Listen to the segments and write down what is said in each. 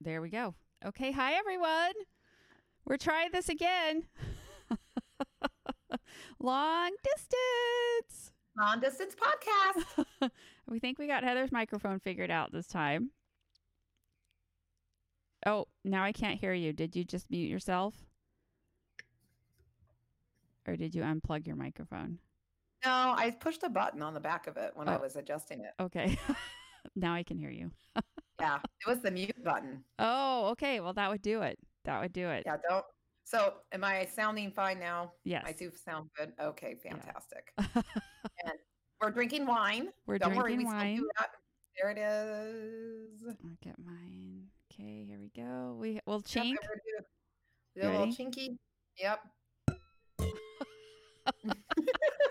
There we go. Okay, hi everyone. We're trying this again. Long distance. Long distance podcast. we think we got Heather's microphone figured out this time. Oh, now I can't hear you. Did you just mute yourself? Or did you unplug your microphone? No, I pushed a button on the back of it when I Oh. was adjusting it. Okay. now I can hear you. Yeah, it was the mute button. Oh, okay. Well, that would do it. That would do it. Yeah, don't. So, am I sounding fine now? Yes. I do sound good. Okay, fantastic. and we're drinking wine. We're Don't worry, drinking we wine. still do that. There it is. I'll get mine. Okay, here we go. We will chink. and we're do- a little chinky. Yep.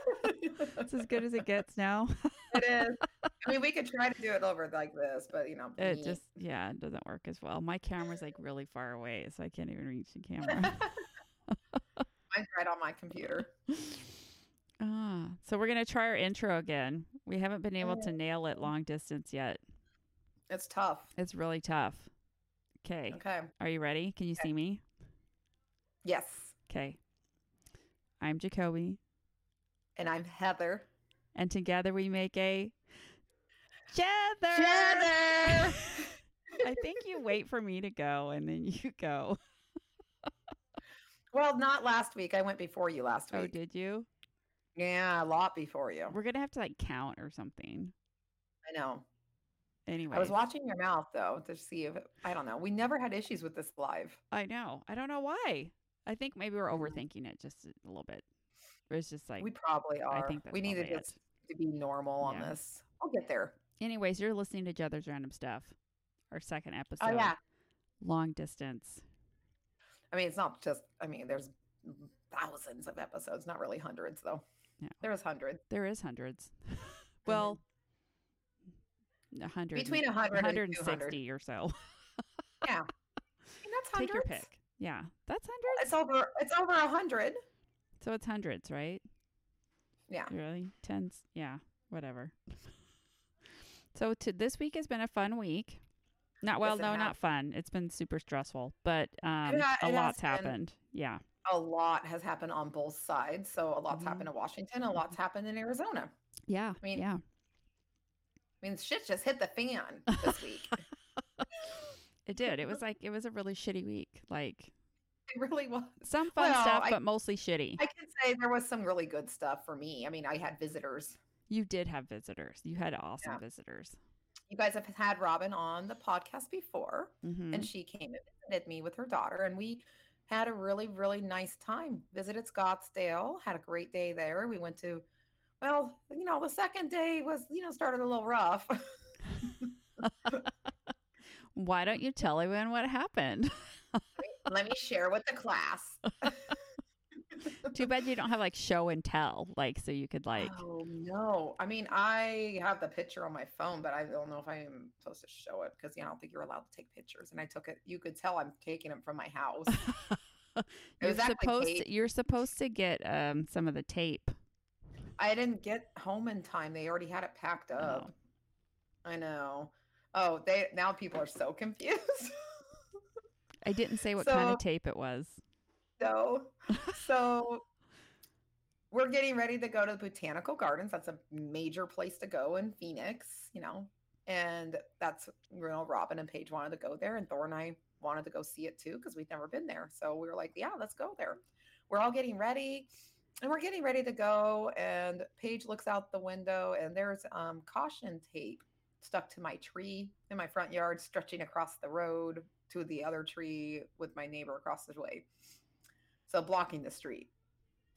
It's as good as it gets now. It is. I mean, we could try to do it over like this, but you know, It me. just yeah, it doesn't work as well. My camera's like really far away, so I can't even reach the camera. mine's right on my computer. ah, so we're gonna try our intro again. We haven't been able to nail it long distance yet. It's tough. It's really tough. Okay, Okay. are you ready? Can you see me? Yes. Okay. I'm Jacoby, And I'm Heather. and together we make a Jether. Heather. I think you wait for me to go, and then you go. well, not last week. I went before you last week. Oh, week. did you? yeah, a lot before you. We're gonna have to like count or something. I know. Anyway, I was watching your mouth though to see if I don't know. We never had issues with this live. I know. I don't know why. I think maybe we're mm-hmm. overthinking it just a little bit. It's just like, we probably are. think that's we need to just to be normal on Yeah. this. I'll get there. anyways, you're listening to Jether's Random Stuff, our second oh, episode. Oh yeah. long distance. I mean, it's not just. I mean, there's thousands of episodes, not really hundreds though. No. There's hundreds. There is hundreds. Mm-hmm. well, a hundred Between 100 and 160 or so. Yeah. I mean, that's hundreds. Take your pick. Yeah, that's hundreds. It's over. It's over a hundred. So it's hundreds, right? Yeah. Really? Tens? Yeah, whatever. so to, this week has been a fun week. Not well, no, not fun. It's been super stressful, but um, It ha- a lot's been. happened. Yeah, A lot has happened on both sides. So a lot's Mhm. happened in Washington. A lot's happened in Arizona. yeah, I mean, yeah. I mean, shit just hit the fan this week. It did. It was like it was a really shitty week. Like it really was. some fun Well, stuff, I- but mostly shitty. I can say there was some really good stuff for me. I mean, I had visitors. you did have visitors. You had awesome Yeah. visitors. You guys have had Robin on the podcast before, hmm and she came and visited me with her daughter, and we had a really, really nice time. Visited Scottsdale, had a great day there. We went to, well, you know, the second day was, you know, started a little rough. Why don't you tell everyone what happened? Let me share with the class. Too bad you don't have like show and tell, like so you could like. oh no! I mean, I have the picture on my phone, but I don't know if I am supposed to show it because know, I don't think you're allowed to take pictures. And I took it. You could tell I'm taking them from my house. You're supposed to, you're supposed to get um some of the tape. I didn't get home in time. They already had it packed up. Oh. I know. Oh, they now people are so confused. I didn't say what kind of tape it was. so, so we're getting ready to go to the botanical gardens. That's a major place to go in Phoenix, you know, and that's you know Robin and Paige wanted to go there, and Thor and I wanted to go see it too because we'd never been there. So we were like, yeah, let's go there. We're all getting ready. And we're getting ready to go, and Paige looks out the window, and there's um, caution tape stuck to my tree in my front yard, stretching across the road to the other tree with my neighbor across the way. So blocking the street.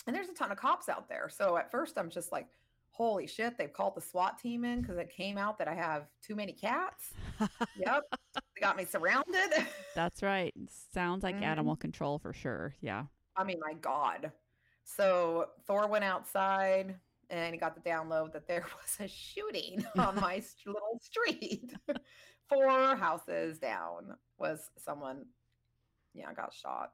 And there's a ton of cops out there. So at first I'm just like, holy shit, they've called the SWAT team in because it came out that I have too many cats. yep. They got me surrounded. That's right. Sounds like Mhm. animal control for sure. Yeah. I mean, my God. So Thor went outside and he got the download that there was a shooting on my little street. Four houses down was someone, yeah, got shot.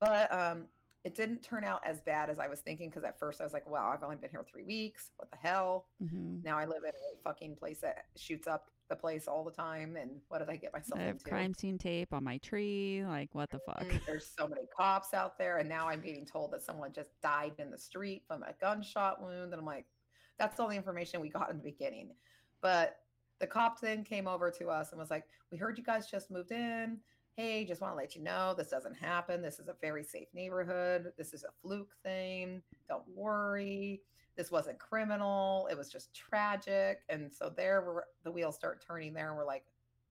But um, it didn't turn out as bad as I was thinking because at first I was like, wow, I've only been here three weeks. What the hell? hmm Now I live in a fucking place that shoots up the place all the time. And what did I get myself I have into? crime scene tape on my tree. Like, what the fuck? Mm, There's so many cops out there. And now I'm being told that someone just died in the street from a gunshot wound. And I'm like, that's all the information we got in the beginning. But the cop then came over to us and was like, We heard you guys just moved in. Hey, just want to let you know this doesn't happen. This is a very safe neighborhood. This is a fluke thing. Don't worry. This wasn't criminal. It was just tragic. And so there were the wheels start turning there and we're like,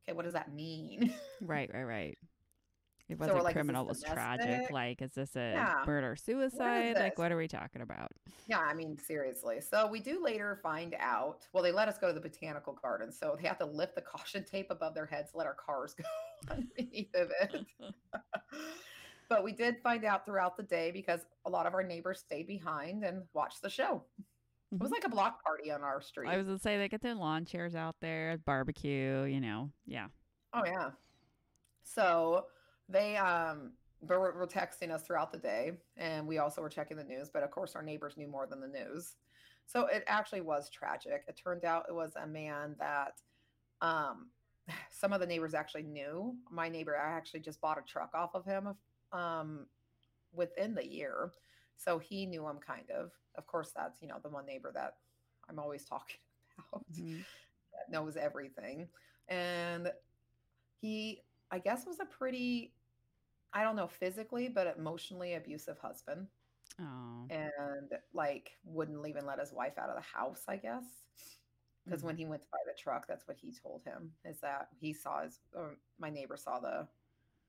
okay, what does that mean? Right, right, right. It So wasn't like, criminal. It was tragic. Like, is this a Yeah. murder suicide? Like, what are we talking about? Yeah, I mean, seriously. So we do later find out. Well, they let us go to the botanical garden, so they have to lift the caution tape above their heads, let our cars go underneath of it. but we did find out throughout the day because a lot of our neighbors stayed behind and watched the show. It was Mhm. like a block party on our street. I was gonna say they get their lawn chairs out there, barbecue. You know, yeah. Oh yeah. So they um they were, were texting us throughout the day, and we also were checking the news. But of course, our neighbors knew more than the news. So it actually was tragic. It turned out it was a man that um some of the neighbors actually knew. My neighbor, I actually just bought a truck off of him um within the year. So he knew him kind of. Of course, that's you know the one neighbor that I'm always talking about Mhm. that knows everything. And he, I guess, was a pretty, I don't know, physically, but emotionally abusive husband. Oh, And like wouldn't even let his wife out of the house, I guess. Because Mhm. when he went to buy the truck, that's what he told him is that he saw his, or my neighbor saw the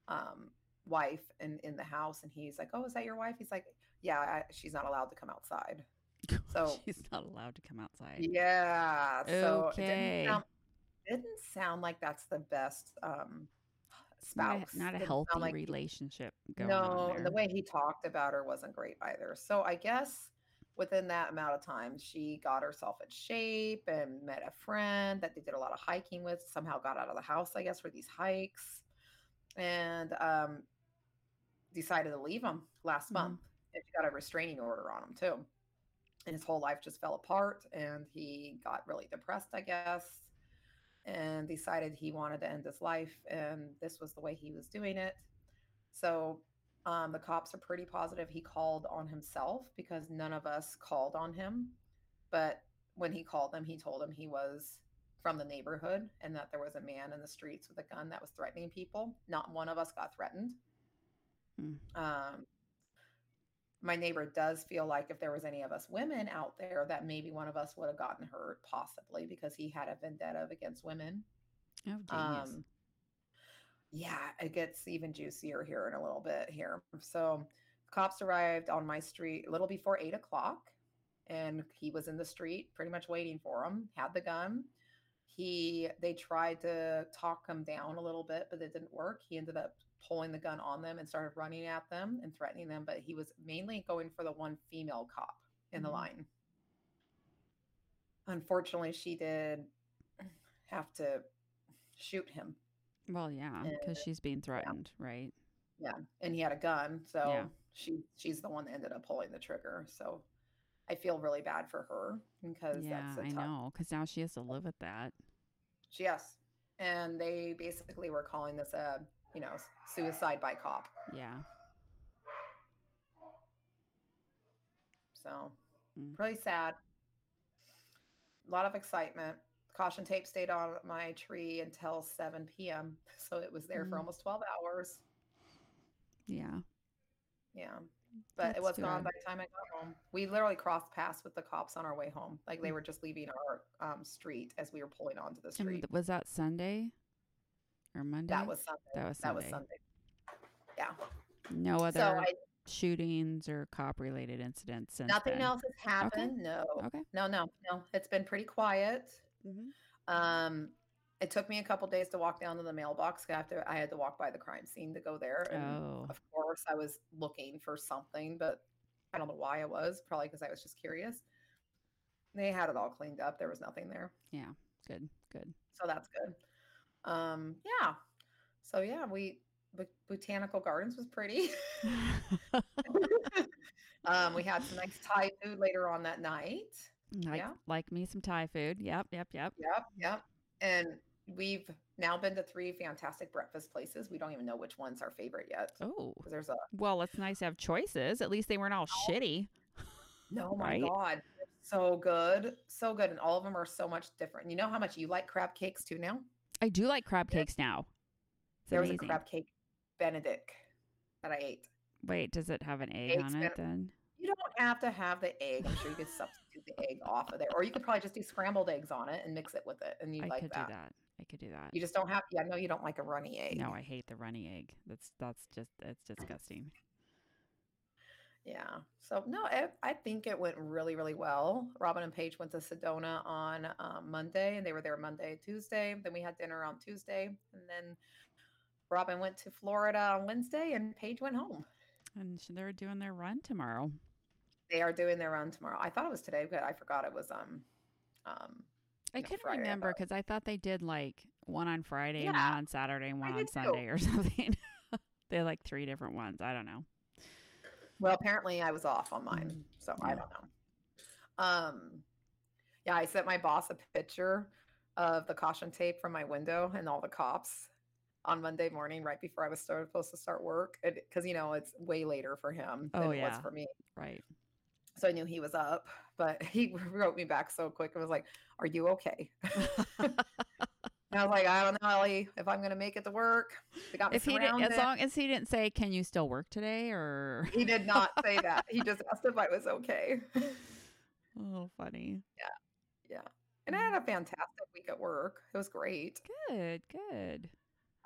um, wife in, in the house. And he's like, Oh, is that your wife? He's like, Yeah, I, she's not allowed to come outside. So she's not allowed to come outside. Yeah. So it didn't sound, didn't sound like that's the best um Not spouse. a, not a healthy like- relationship going no, and the way he talked about her wasn't great either. So I guess within that amount of time, she got herself in shape and met a friend that they did a lot of hiking with. Somehow got out of the house, I guess, for these hikes, and um, decided to leave him last Mhm. month. And she got a restraining order on him too. And his whole life just fell apart, and he got really depressed, I guess, and decided he wanted to end his life. And this was the way he was doing it. So um, the cops are pretty positive he called on himself because none of us called on him. But when he called them, he told them he was from the neighborhood and that there was a man in the streets with a gun that was threatening people. Not one of us got threatened. Hmm. Um, my neighbor does feel like if there was any of us women out there, that maybe one of us would have gotten hurt, possibly because he had a vendetta against women. Oh. Um, yeah, it gets even juicier here in a little bit here. So, cops arrived on my street a little before eight o'clock, and he was in the street, pretty much waiting for him. Had the gun. He they tried to talk him down a little bit, but it didn't work. He ended up pulling the gun on them and started running at them and threatening them. But he was mainly going for the one female cop in the Mhm. line. Unfortunately, she did have to shoot him. well, yeah, because she's being threatened, right? Yeah, and he had a gun, so Yeah. she she's the one that ended up pulling the trigger. So I feel really bad for her because Yeah, that's a I know. Because now she has to live with that. She yes, and they basically were calling this a you know suicide by cop. Yeah. So Mm. really sad. A lot of excitement. Caution tape stayed on my tree until 7 p.m. So it was there for Mm. almost 12 hours. Yeah. Yeah. But That's it was gone by the time I got home. We literally crossed paths with the cops on our way home. Like they Mm. were just leaving our um, street as we were pulling onto the street. th- was that Sunday or Monday? That was Sunday. That was That was Sunday. Sunday. Yeah. no other So I, shootings or cop related incidents since nothing then. else has happened. No. Okay. No, no, no. It's been pretty quiet. Mhm. Um, it took me a couple days to walk down to the mailbox after I had to walk by the crime scene to go there. And Oh. of course, I was looking for something, but I don't know why I was. Probably because I was just curious. They had it all cleaned up. There was nothing there, Yeah. Good. Good. so that's good. Um, yeah. So yeah, we Bo- botanical gardens was pretty. Um, we had some nice Thai food later on that night. Like, Yeah. like me some Thai food. Yep, yep, yep. Yep, yep. And we've now been to three fantastic breakfast places. We don't even know which one's our favorite yet. Oh, There's a well, it's nice to have choices. At least they weren't all shitty. no, my Right? god, they're so good, so good, and all of them are so much different. You know how much you like crab cakes too now? I do like crab cakes now. It's there was a crab cake Benedict that I ate. Wait, does it have an egg Eggs on it then? You don't have to have the egg. I'm sure you could substitute the egg off of there, or you could probably just do scrambled eggs on it and mix it with it, and you I like could that. do that. I could do that. You just don't have. Yeah, no, you don't like a runny egg. No, I hate the runny egg. That's that's just it's disgusting. Yeah. So no, I, I think it went really, really well. Robin and Paige went to Sedona on um, Monday, and they were there Monday, Tuesday. Then we had dinner on Tuesday, and then Robin went to Florida on Wednesday, and Paige went home. And they're doing their run tomorrow. They are doing their run tomorrow. I thought it was today, but I forgot it was um um. I couldn't Friday, remember because I thought they did like one on Friday and one on Saturday and one on did too. Sunday or something. they had like three different ones. I don't know. Well, apparently I was off on mine, Mm, so I don't know. Um, yeah, I sent my boss a picture of the caution tape from my window and all the cops on Monday morning, right before I was supposed to start work, because you know it's way later for him than Oh, it was for me. Right. So I knew he was up, but he wrote me back so quick. It was like, "Are you okay?" I was like, "I don't know, Ellie, if I'm gonna make it to work." They got me if he did, as long as he didn't say, "Can you still work today?" or he did not say that. He just asked if I was okay. oh, funny. Yeah, yeah. And I had mm. a fantastic week at work. It was great. Good, good.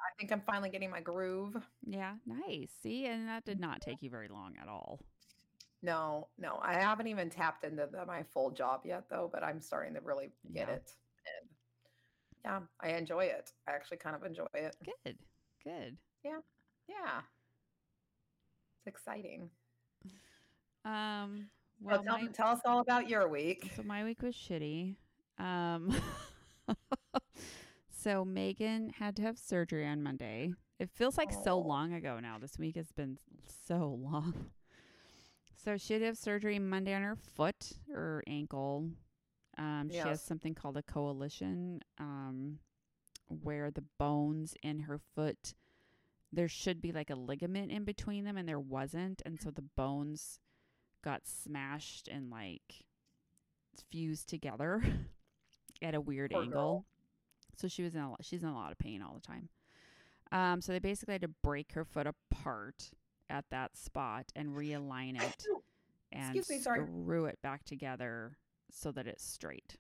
I think I'm finally getting my groove. Yeah, nice. See, and that did not mm-hmm. take you very long at all. No, no, I haven't even tapped into the, my full job yet, though, but I'm starting to really get Yeah. it. Yeah, I enjoy it. I actually kind of enjoy it. Good, good. Yeah. Yeah. It's exciting. Um, Well, well, tell, my, tell us all about your week. so my week was shitty. Um, so Megan had to have surgery on Monday. It feels like so Oh. long ago now. This week has been so long. So she had to have surgery Monday on her foot or ankle. Um, She has something called a coalition, um, where the bones in her foot, there should be like a ligament in between them, and there wasn't, and so the bones got smashed and like fused together at a weird Poor angle. girl. So she was in a lot, she's in a lot of pain all the time. Um, so they basically had to break her foot apart at that spot and realign it and Excuse me, sorry. screw it back together so that it's straight.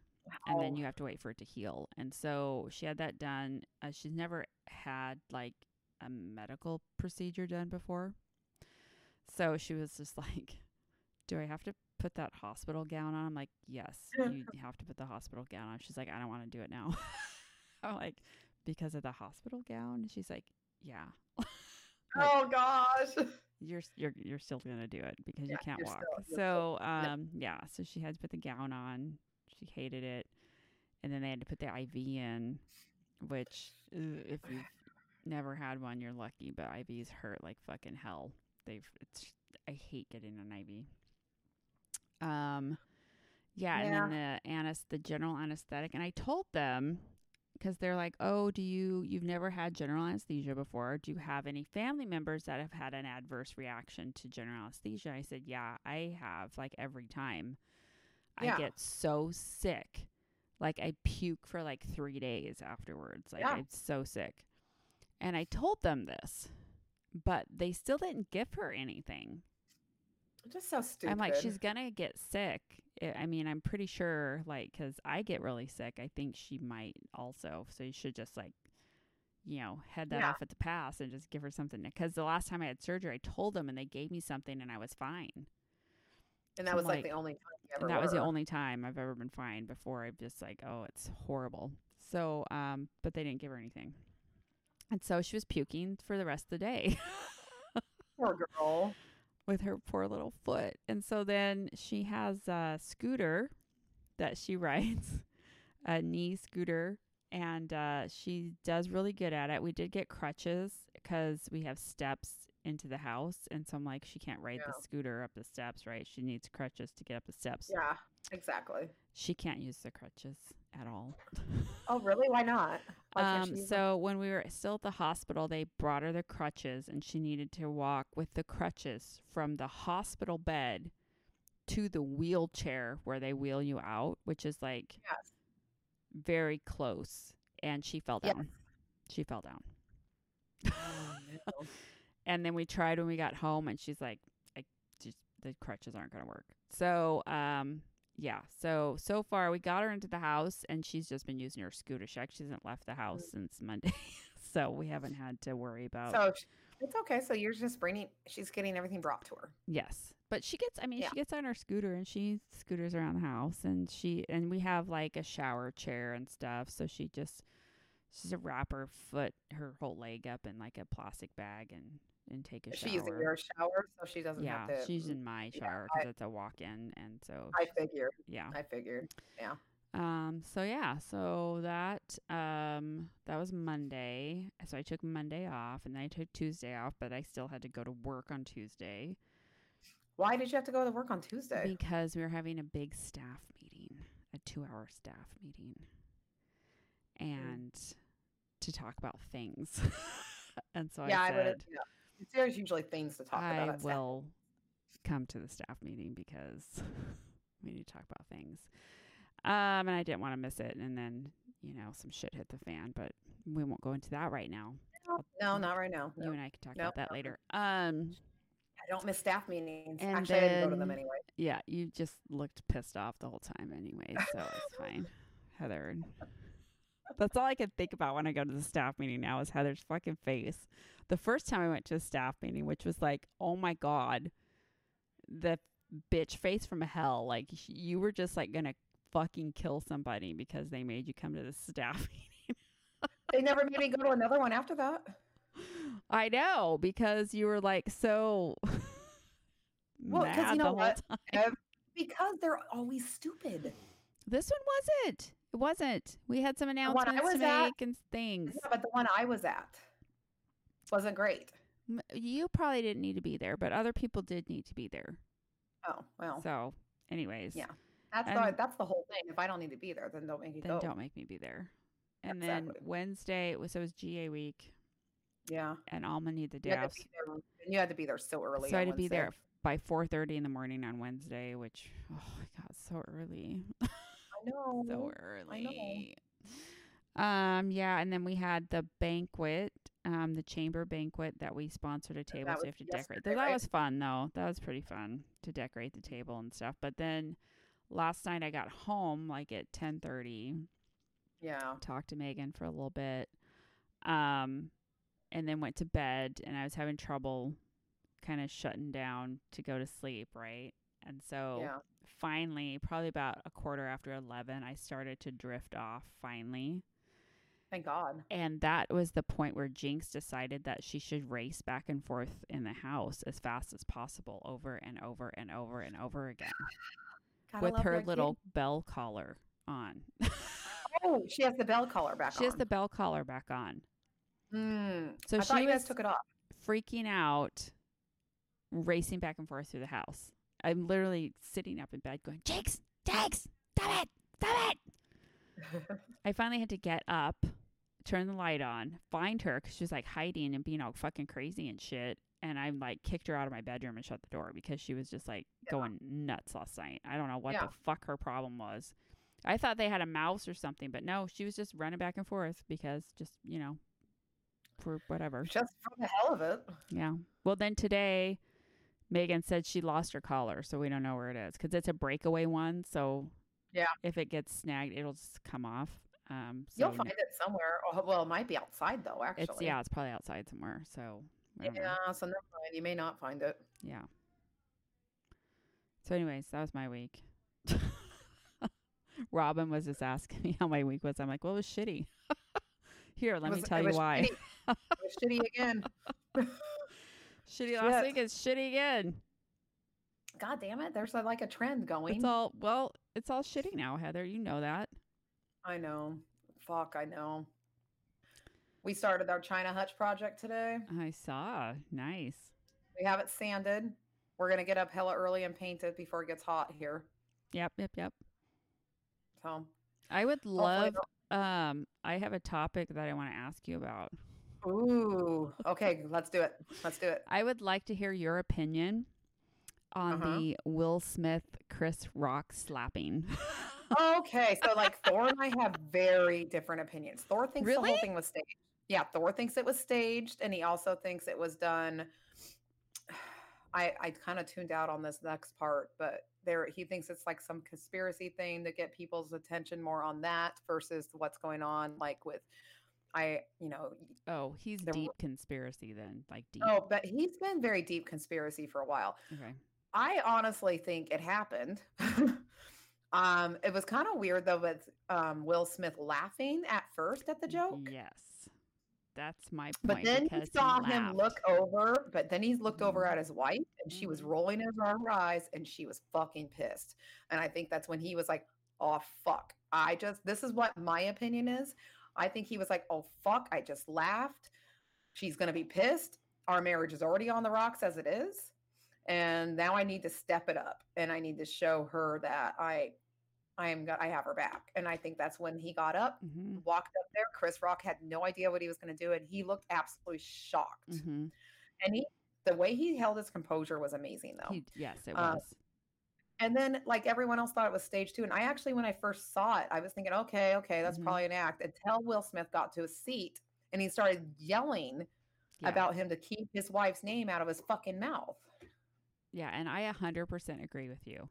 And then you have to wait for it to heal. And so she had that done. Uh, she's never had like a medical procedure done before. So she was just like, Do I have to put that hospital gown on? I'm like, Yes, you have to put the hospital gown on. She's like, I don't want to do it now. I'm like, Because of the hospital gown? She's like, Yeah. like- oh gosh. You're you're you're still gonna do it because you can't walk. still- so still- yeah. um yeah, so she had to put the gown on. She hated it, and then they had to put the IV in, which ugh, if you've never had one, you're lucky. But IVs hurt like fucking hell. They've it's I hate getting an IV. Um, yeah, and then the anes the general anesthetic, and I told them because they're like, "Oh, do you you've never had general anesthesia before? Do you have any family members that have had an adverse reaction to general anesthesia?" I said, "Yeah, I have. Like every time, Yeah. I get so sick, like I puke for like three days afterwards. Like Yeah. I'm so sick." And I told them this, but they still didn't give her anything. Just so stupid. I'm like, she's gonna get sick. I mean, I'm pretty sure, like, because I get really sick. I think she might also. So you should just like, you know, head that Yeah. off at the pass and just give her something. Because the last time I had surgery, I told them and they gave me something and I was fine. and that I'm was like, like- the only time you ever And that was the only time I've ever been fine. Before I'm just like, oh, it's horrible. So, um, but they didn't give her anything, and so she was puking for the rest of the day. Poor girl. With her poor little foot. And so then she has a scooter that she rides, a knee scooter, and uh, she does really good at it. We did get crutches because we have steps into the house, and so I'm like, she can't ride Yeah. the scooter up the steps, right? She needs crutches to get up the steps. Yeah, exactly. She can't use the crutches at all. Oh, really? Why not? Why Um, so when we were still at the hospital, they brought her the crutches, and she needed to walk with the crutches from the hospital bed to the wheelchair where they wheel you out, which is like yes. very close. And she fell Yes. down. She fell down. Oh, no. And then we tried when we got home, and she's like, I just the crutches aren't going to work. So, um, yeah. So so far, we got her into the house, and she's just been using her scooter. She actually hasn't left the mm. house since Monday, so we haven't had to worry about. So it's okay. So you're just bringing. She's getting everything brought to her. yes, but she gets. I mean, Yeah. she gets on her scooter, and she scooters around the house, and she and we have like a shower chair and stuff. So she just she's a wrap her foot, her whole leg up in like a plastic bag, and and take a shower. she using your shower, so she doesn't yeah, have to. she's in my shower because it's a walk-in, and so I she's- figured. yeah. I figured. Yeah. Um. So yeah. So that um that was Monday. So I took Monday off, and then I took Tuesday off, but I still had to go to work on Tuesday Why did you have to go to work on Tuesday? because we were having a big staff meeting, a two-hour staff meeting, and to talk about things. and so yeah, I I said, Yeah. There's usually things to talk about. I will come to the staff meeting because we need to talk about things. Um, and I didn't want to miss it. And then, you know, some shit hit the fan, but we won't go into that right now. No, not right now. You No. and I can talk No, about that no. later. Um, I don't miss staff meetings. Actually, I had to go to them anyway. yeah, you just looked pissed off the whole time anyway, so it's fine. Heather. That's all I can think about when I go to the staff meeting now is Heather's fucking face. The first time I went to a staff meeting, which was like, oh my God, the bitch face from hell. Like, you were just like gonna fucking kill somebody because they made you come to the staff meeting. They never made me go to another one after that. I know because you were like so Well, 'cause you mad know what? time. Because they're always stupid. This one wasn't. It wasn't. We had some announcements to was at- make and things. Yeah, but the one I was at wasn't great. You probably didn't need to be there, but other people did need to be there. Oh well, So, anyways, Yeah. that's and- the that's the whole thing. If I don't need to be there, then don't make me then go. don't make me be there. And then Wednesday it was so it was GA week, Yeah, and Alma needed the day you off, and you had to be there so early. so I had to be there by four thirty in the morning on Wednesday, which oh my god, so early. Know. so early. Um, yeah, and then we had the banquet, um, the chamber banquet that we sponsored a table, so we have to decorate. That right? was fun though. That was pretty fun to decorate the table and stuff. But then last night I got home like at ten thirty, Yeah. talked to Megan for a little bit, um, and then went to bed. And I was having trouble kind of shutting down to go to sleep, right? And so Yeah. Finally, probably about a quarter after 11, I started to drift off finally. Thank God. And that was the point where Jinx decided that she should race back and forth in the house as fast as possible over and over and over and over again Gotta with her little kid. bell collar on. Oh, she has the bell collar back on. she has the bell collar back on. Mm. So I thought she was guys took it off. freaking out, racing back and forth through the house. I'm literally sitting up in bed going, Jinx, Jinx, stop it, stop it. I finally had to get up, turn the light on, find her because she was like hiding and being all fucking crazy and shit. And I like kicked her out of my bedroom and shut the door because she was just like Yeah. going nuts last night. I don't know what Yeah. the fuck her problem was. I thought they had a mouse or something, but no, she was just running back and forth because just, you know, for whatever. Just for the hell of it. Yeah. Well, then today, Megan said she lost her collar, so we don't know where it is because it's a breakaway one. So Yeah. if it gets snagged, it'll just come off. Um, so You'll find it somewhere. Oh, well, it might be outside though. Actually. it's yeah, it's probably outside somewhere. So. Yeah. So never mind. You may not find it. Yeah. So, anyways, that was my week. Robin was just asking me how my week was. I'm like, well, it was shitty. Here, let It me tell you was why. Shitty. It was shitty again. Shitty last Shit. week is shitty again. God damn it. There's a, like a trend going. It's all well, it's all shitty now, Heather. You know that. I know. Fuck, I know. We started our China Hutch project today. I saw. Nice. We have it sanded. We're gonna get up hella early and paint it before it gets hot here. Yep, yep, yep. So I would love um I have a topic that I want to ask you about. Ooh. Okay, let's do it. Let's do it. I would like to hear your opinion on Uh-huh. the Will Smith Chris Rock slapping. Okay, so like Thor and I have very different opinions. Thor thinks the whole thing was staged. Yeah, Thor thinks it was staged, and he also thinks it was done. I I kind of tuned out on this next part, but there he thinks it's like some conspiracy thing to get people's attention more on that versus what's going on, like with I, you know, oh, he's deep conspiracy then, like deep. oh, but he's been very deep conspiracy for a while. Okay. I honestly think it happened. um, it was kind of weird though with um, Will Smith laughing at first at the joke, Yes. That's my point. but then he he saw him look over. But then he looked over Mhm. at his wife, and she was Mhm. rolling her her eyes, and she was fucking pissed. And I think that's when he was like, "Oh fuck!" I just this is what my opinion is. I think he was like, "Oh fuck!" I just laughed. She's gonna be pissed. Our marriage is already on the rocks as it is and now I need to step it up and I need to show her that I I am I have her back. And I think that's when he got up, Mhm, walked up there. Chris Rock had no idea what he was going to do and he looked absolutely shocked. mhm. And he the way he held his composure was amazing though. He, yes, it Uh, was. And then like everyone else thought it was stage 2 and I actually when I first saw it, I was thinking, "Okay, okay, that's Mhm. probably an act." Until Will Smith got to his seat and he started yelling Yeah. about him to keep his wife's name out of his fucking mouth. Yeah, and I 100% agree with you.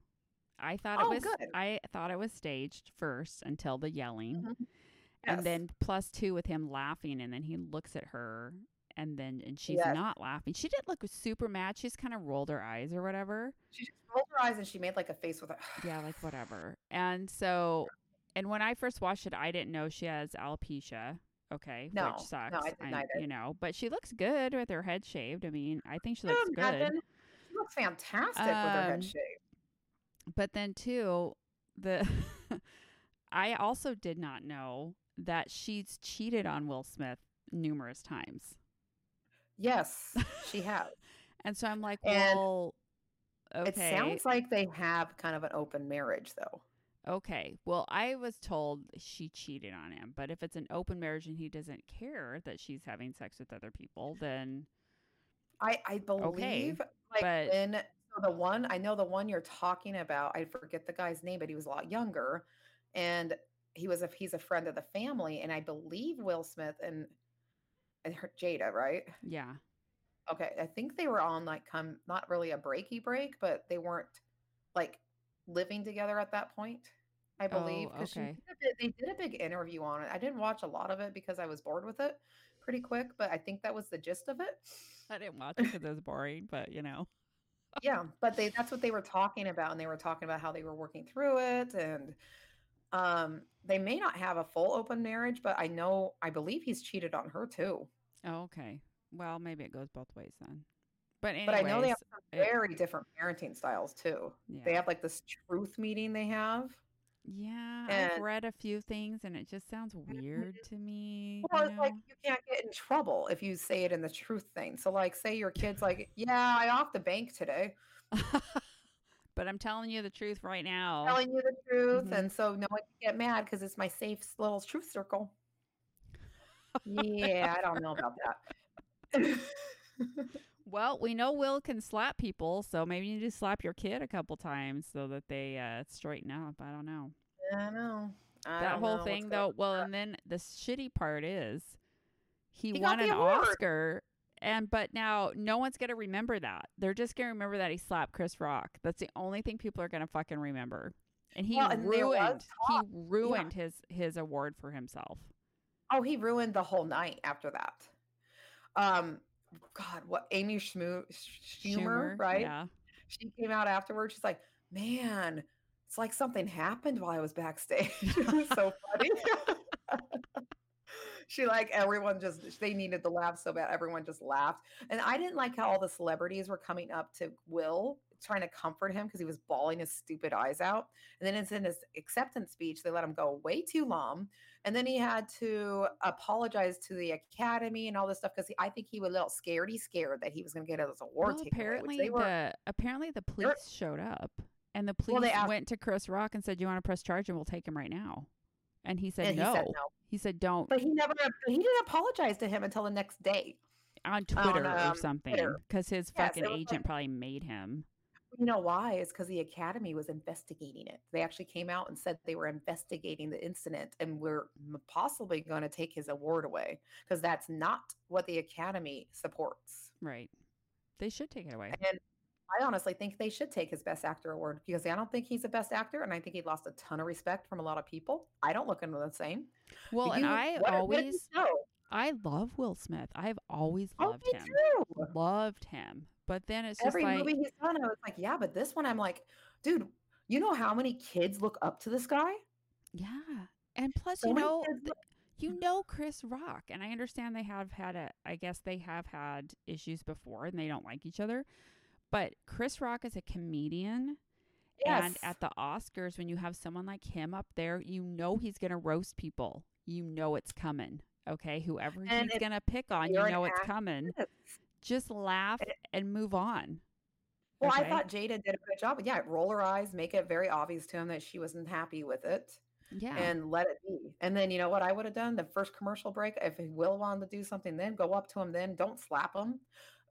I thought Oh, it was good. I thought it was staged first until the yelling. Mhm. And then plus 2 with him laughing and then he looks at her and then and she's Yes. not laughing. She didn't look super mad. She's kind of rolled her eyes or whatever. She just rolled her eyes and she made like a face with her. Yeah, like whatever. And so and when I first watched it, I didn't know she has alopecia. Okay, No, which sucks. no, I didn't. You know, but she looks good with her head shaved. I mean, I think she looks good. She looks fantastic with her Um, head shaved. But then too, the I also did not know that she's cheated on Will Smith numerous times. Yes, she has. And so I'm like, And well, okay. It sounds like they have kind of an open marriage, though. Okay. Well, I was told she cheated on him, but if it's an open marriage and he doesn't care that she's having sex with other people, then I I believe like but- when so the one I know the one you're talking about. I forget the guy's name, but he was a lot younger, and he was a he's a friend of the family, and I believe Will Smith and and her, Jada, right? yeah. Okay, I think they were on like come not really a breaky break, but they weren't like living together at that point. I believe Oh, okay. they did a big interview on it. I didn't watch a lot of it because I was bored with it pretty quick, but I think that was the gist of it. I didn't watch it because it was boring, but you know. yeah, but they that's what they were talking about, and they were talking about how they were working through it, and um, they may not have a full open marriage, but I know I believe he's cheated on her too. Oh, okay. Well, maybe it goes both ways then. But anyways, But I know they have some it- very different parenting styles too. yeah. They have like this truth meeting they have. Yeah, I've Mm-hmm. read a few things and it just sounds weird to me. Well, you it's like you can't get in trouble if you say it in the truth thing. So, like, say your kid's like, "Yeah, I off the bank today," but I'm telling you the truth right now. telling you the truth, Mhm. and so no one can get mad because it's my safe little truth circle. yeah, I don't know about that. Well, we know Will can slap people, so maybe you need to slap your kid a couple times so that they uh, straighten up. I don't know. I know. I that whole know thing, though. Well, and then the shitty part is he, He won an award. Oscar, and but now no one's gonna remember that. They're just gonna remember that he slapped Chris Rock. That's the only thing people are gonna fucking remember. And he Well, and ruined. He ruined his his award for himself. Oh, he ruined the whole night after that. Um, God, what Amy Schmoo- Schumer, right? Yeah. She came out afterwards. She's like, "Man, it's like something happened while I was backstage." it was so funny. she like everyone just they needed to laugh so bad. Everyone just laughed, and I didn't like how all the celebrities were coming up to Will trying to comfort him because he was bawling his stupid eyes out. And then it's in his acceptance speech, they let him go way too long. And then he had to apologize to the academy and all this stuff because I think he was a little scaredy scared that he was going to get his award Well, taken away, apparently were. the apparently the police showed up, and the police Well, went to Chris Rock and said, "You want to press charge, and we'll take him right now." And he said and no. he said no. He said, "Don't." But he never, he didn't apologize to him until the next day. on Twitter or um, something because his Yes, fucking agent like- probably made him. You know why? It's because the academy was investigating it. They actually came out and said they were investigating the incident and were possibly going to take his award away because that's not what the academy supports. Right. They should take it away. And I honestly think they should take his best actor award because I don't think he's the best actor, and I think he lost a ton of respect from a lot of people. I don't look into the same. Well, and I what- what did he always? I love Will Smith. I've always Oh, loved me him. too. Loved him. But then it's just Every like, movie he's done, I was like, yeah, but this one, I'm like, dude, you know how many kids look up to this guy? yeah. And plus, So you know, th- you know Chris Rock, and I understand they have had a. I guess they have had issues before, and they don't like each other. But Chris Rock is a comedian, And at the Oscars, when you have someone like him up there, you know he's going to roast people. You know it's coming. Okay. Whoever And he's going to pick on, you know it's coming. Yes. Just laugh And- and move on. Well, Okay. I thought Jada did a good job. Yeah, roll her eyes, make it very obvious to him that she wasn't happy with it, Yeah. and let it be. And then you know what I would have done? The first commercial break, if Will wanted to do something, then go up to him. Then don't slap him,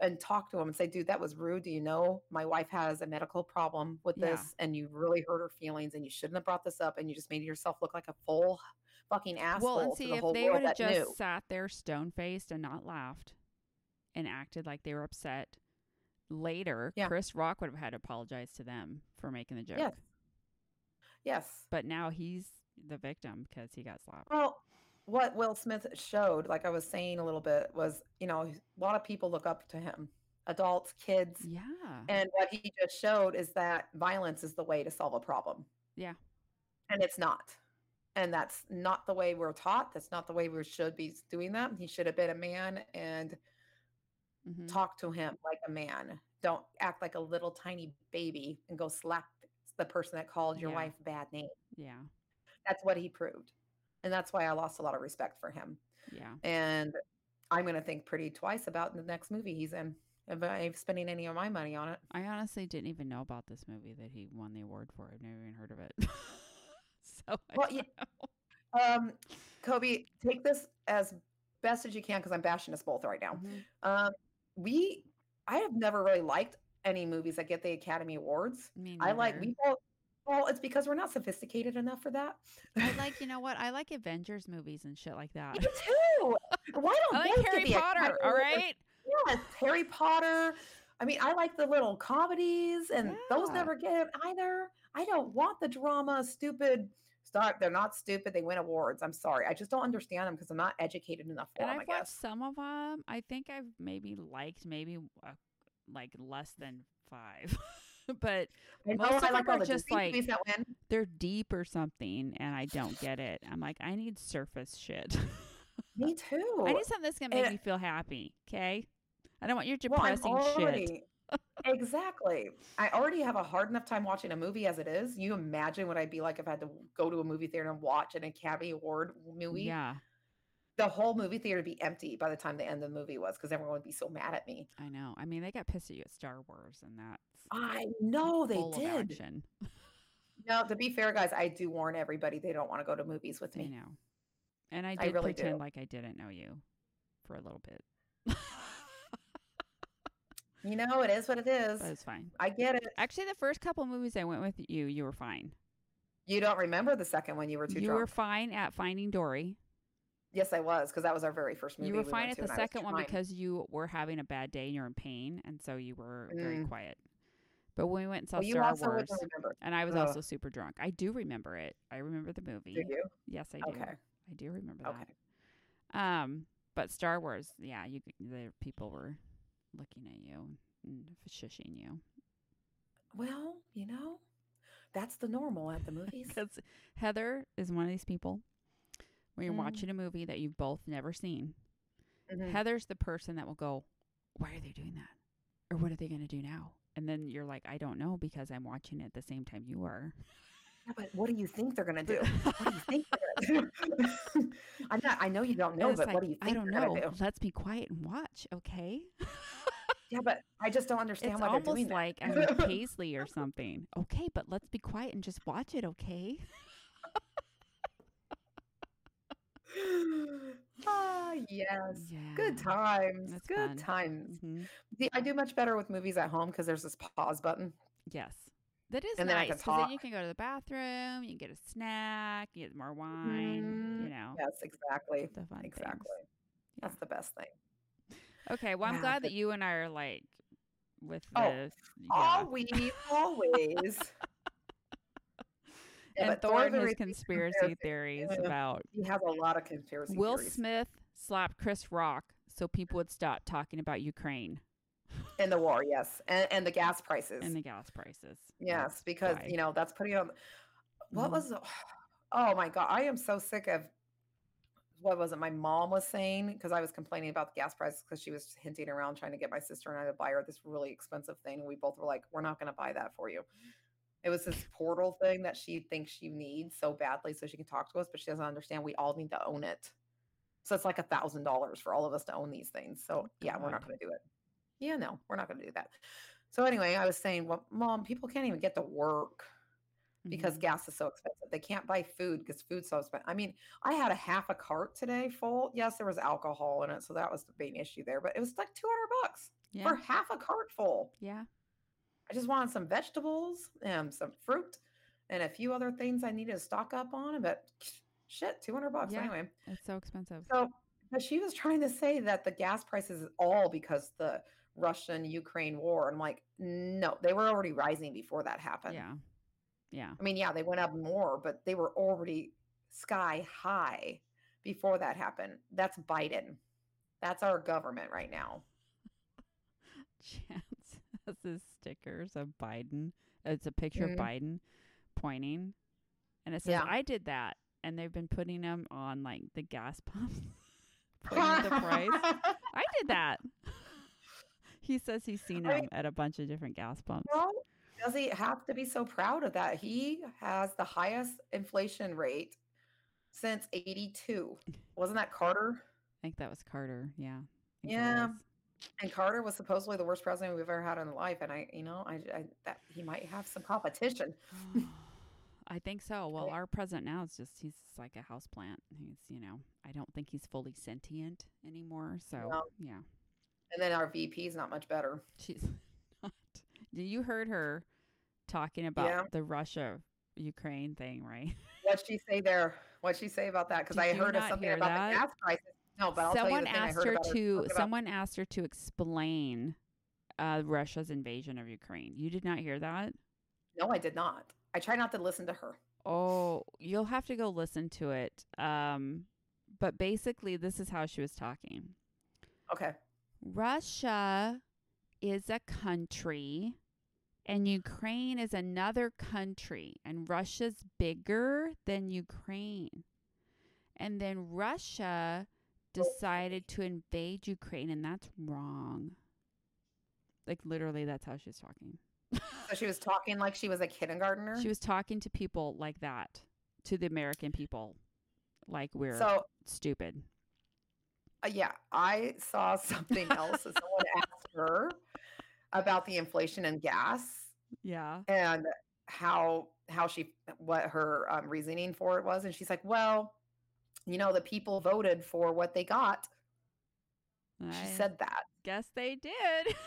and talk to him and say, "Dude, that was rude. Do you know my wife has a medical problem with Yeah. this, and you really hurt her feelings, and you shouldn't have brought this up, and you just made yourself look like a full fucking asshole well, and see, if they would have just knew." sat there stone faced and not laughed and acted like they were upset, later, Yeah. Chris Rock would have had to apologize to them for making the joke. Yes. Yes. But now he's the victim because he got slapped. Well, what Will Smith showed, like I was saying a little bit, was you know a lot of people look up to him, adults, kids, Yeah. and what he just showed is that violence is the way to solve a problem. Yeah. and it's not, and that's not the way we're taught. That's not the way we should be doing that. He should have been a man and Mhm. talk to him like a man. Don't act like a little tiny baby and go slap the person that called your Yeah. wife a bad name. Yeah. That's what he proved. And that's why I lost a lot of respect for him. Yeah. And I'm going to think pretty twice about the next movie he's in. If I'm spending any of my money on it. I honestly didn't even know about this movie that he won the award for. I've never even heard of it. so I Well, know. Um, Kobe, take this as best as you can because I'm bashing us both right now. Mhm. Um, we, I have never really liked any movies that get the Academy Awards. I like we both. Well, it's because we're not sophisticated enough for that. I like, you know what? I like Avengers movies and shit like that. Me too. Why don't I like Harry Potter, all Awards? Yes, Harry Potter. I mean, I like the little comedies, and those never get it either. I don't want the drama, stupid. Start. They're not stupid. They win awards. I'm sorry. I just don't understand them because I'm not educated enough for And them. I I've watched some of them. I think I've maybe liked maybe uh, like less than five. but I know oh, most of I them like all are just like- that win. they're deep or something and I don't get it. I'm like, I need surface shit. Me too. I need something that's gonna make And- me feel happy. Okay. I don't want your well, I'm depressing shit. exactly. I already have a hard enough time watching a movie as it is. You imagine what I'd be like if I had to go to a movie theater and watch an Academy Award movie. Yeah, The whole movie theater would be empty by the time the end of the movie was because everyone would be so mad at me. I know. I mean, they got pissed at you at Star Wars, and that's I know they did. No, to be fair, guys, I do warn everybody they don't want to go to movies with me. I know. And I I did really pretend do. like I didn't know you for a little bit. You know, it is what it is. But it's fine. I get it. Actually, the first couple movies I went with you, you were fine. You don't remember the second one. You were too drunk. You drunk. were fine at Finding Dory. Yes, I was because that was our very first movie. You were we fine at the and I was second one because you were having a bad day and you're in pain, and so you were very Mm. quiet. But when we went and saw Well, Star Wars, and I was Ugh. also super drunk, I do remember it. I remember the movie. Did you? Yes, I do. Okay. I do remember Okay. that. Um, but Star Wars, yeah, you the people were looking at you and shushing you Well, you know, that's the normal at the movies. because Heather is one of these people. When you're Mm. watching a movie that you've both never seen, Mhm. Heather's the person that will go, "Why are they doing that? or what are they going to do now? And then you're like, I don't know because I'm watching it at the same time you are. Yeah, but what do you think they're gonna do? what do you think they're gonna do? I'm not. I know you don't know, but like, what do you think I don't know. do? Let's be quiet and watch, okay? Yeah, but I just don't understand It's why they're almost doing that. like I'm Paisley or something. Okay, but let's be quiet and just watch it, okay? ah, yes. Yeah. Good times. That's Good fun. times. Mhm. See, I do much better with movies at home because there's this pause button. Yes. That is And then I nice can then you can go to the bathroom, you can get a snack, you get more wine, Mhm. you know, Yes, exactly. the fun Exactly. things. That's the best thing. Okay, well, I'm Yeah, glad but- that you and I are like with Oh, this. Yeah. Always, always. Yeah, and but Thor Thor the has conspiracy theories yeah. about He has a lot of conspiracy theories. Will theories. Smith slapped Chris Rock so people would stop talking about Ukraine in the war, yes, and, and the gas prices. and the gas prices. yes, That's because why. you know that's putting on. What Mhm. was? the- Oh my god, I am so sick of. What was it? My mom was saying because I was complaining about the gas prices because she was hinting around trying to get my sister and I to buy her this really expensive thing, and we both were like, "We're not going to buy that for you." It was this portal thing that she thinks she needs so badly so she can talk to us, but she doesn't understand we all need to own it. So it's like a thousand dollars for all of us to own these things. So yeah, we're not going to do it. Yeah, no, we're not going to do that. So anyway, I was saying, well, mom, people can't even get to work because Mhm. gas is so expensive. They can't buy food because food's so expensive. I mean, I had a half a cart today full. Yes, there was alcohol in it, so that was the main issue there. But it was like two hundred bucks yeah, for half a cart full. yeah, I just wanted some vegetables and some fruit and a few other things I needed to stock up on. But shit, 200 bucks Yeah. anyway. it's so expensive. So, but she was trying to say that the gas prices is all because the Russian Ukraine war. I'm like, no, they were already rising before that happened. yeah, yeah, I mean, yeah, they went up more, but they were already sky high before that happened. That's Biden. That's our government right now. Chance has his stickers of Biden. It's a picture Mhm. of Biden pointing, and it says, Yeah. "I did that," and they've been putting them on like the gas pumps, putting the price. I did that. he says he's seen them at a bunch of different gas pumps. Well, does he have to be so proud of that? He has the highest inflation rate since 82. Wasn't that Carter? I think that was Carter. Yeah. I think it Yeah. And Carter was supposedly the worst president we've ever had in life. And I, you know, I, I that he might have some competition. I think so. Well, our president now is just he's just like a house plant. He's, you know, I don't think he's fully sentient anymore. So, No. yeah. And then our VP is not much better. She's not. You heard her talking about Yeah. the Russia Ukraine thing, right? What'd she say there? What'd she say about that? Because I heard of something about that? the gas prices. No, but I'll someone tell you the I asked heard her about her to about- someone asked her to explain uh, Russia's invasion of Ukraine. You did not hear that? No, I did not. I try not to listen to her. Oh, you'll have to go listen to it. Um, but basically, this is how she was talking. Okay. Russia is a country and Ukraine is another country, and Russia's bigger than Ukraine. And then Russia decided to invade Ukraine, and that's wrong. Like, literally, that's how she's talking. So she was talking like she was a kindergartner. She was talking to people like that, to the American people, like we're so stupid. uh, yeah, I saw something else. that someone asked her about the inflation and gas Yeah. and how how she what her um, reasoning for it was, and she's like, "Well, you know, the people voted for what they got." She said that. guess they did.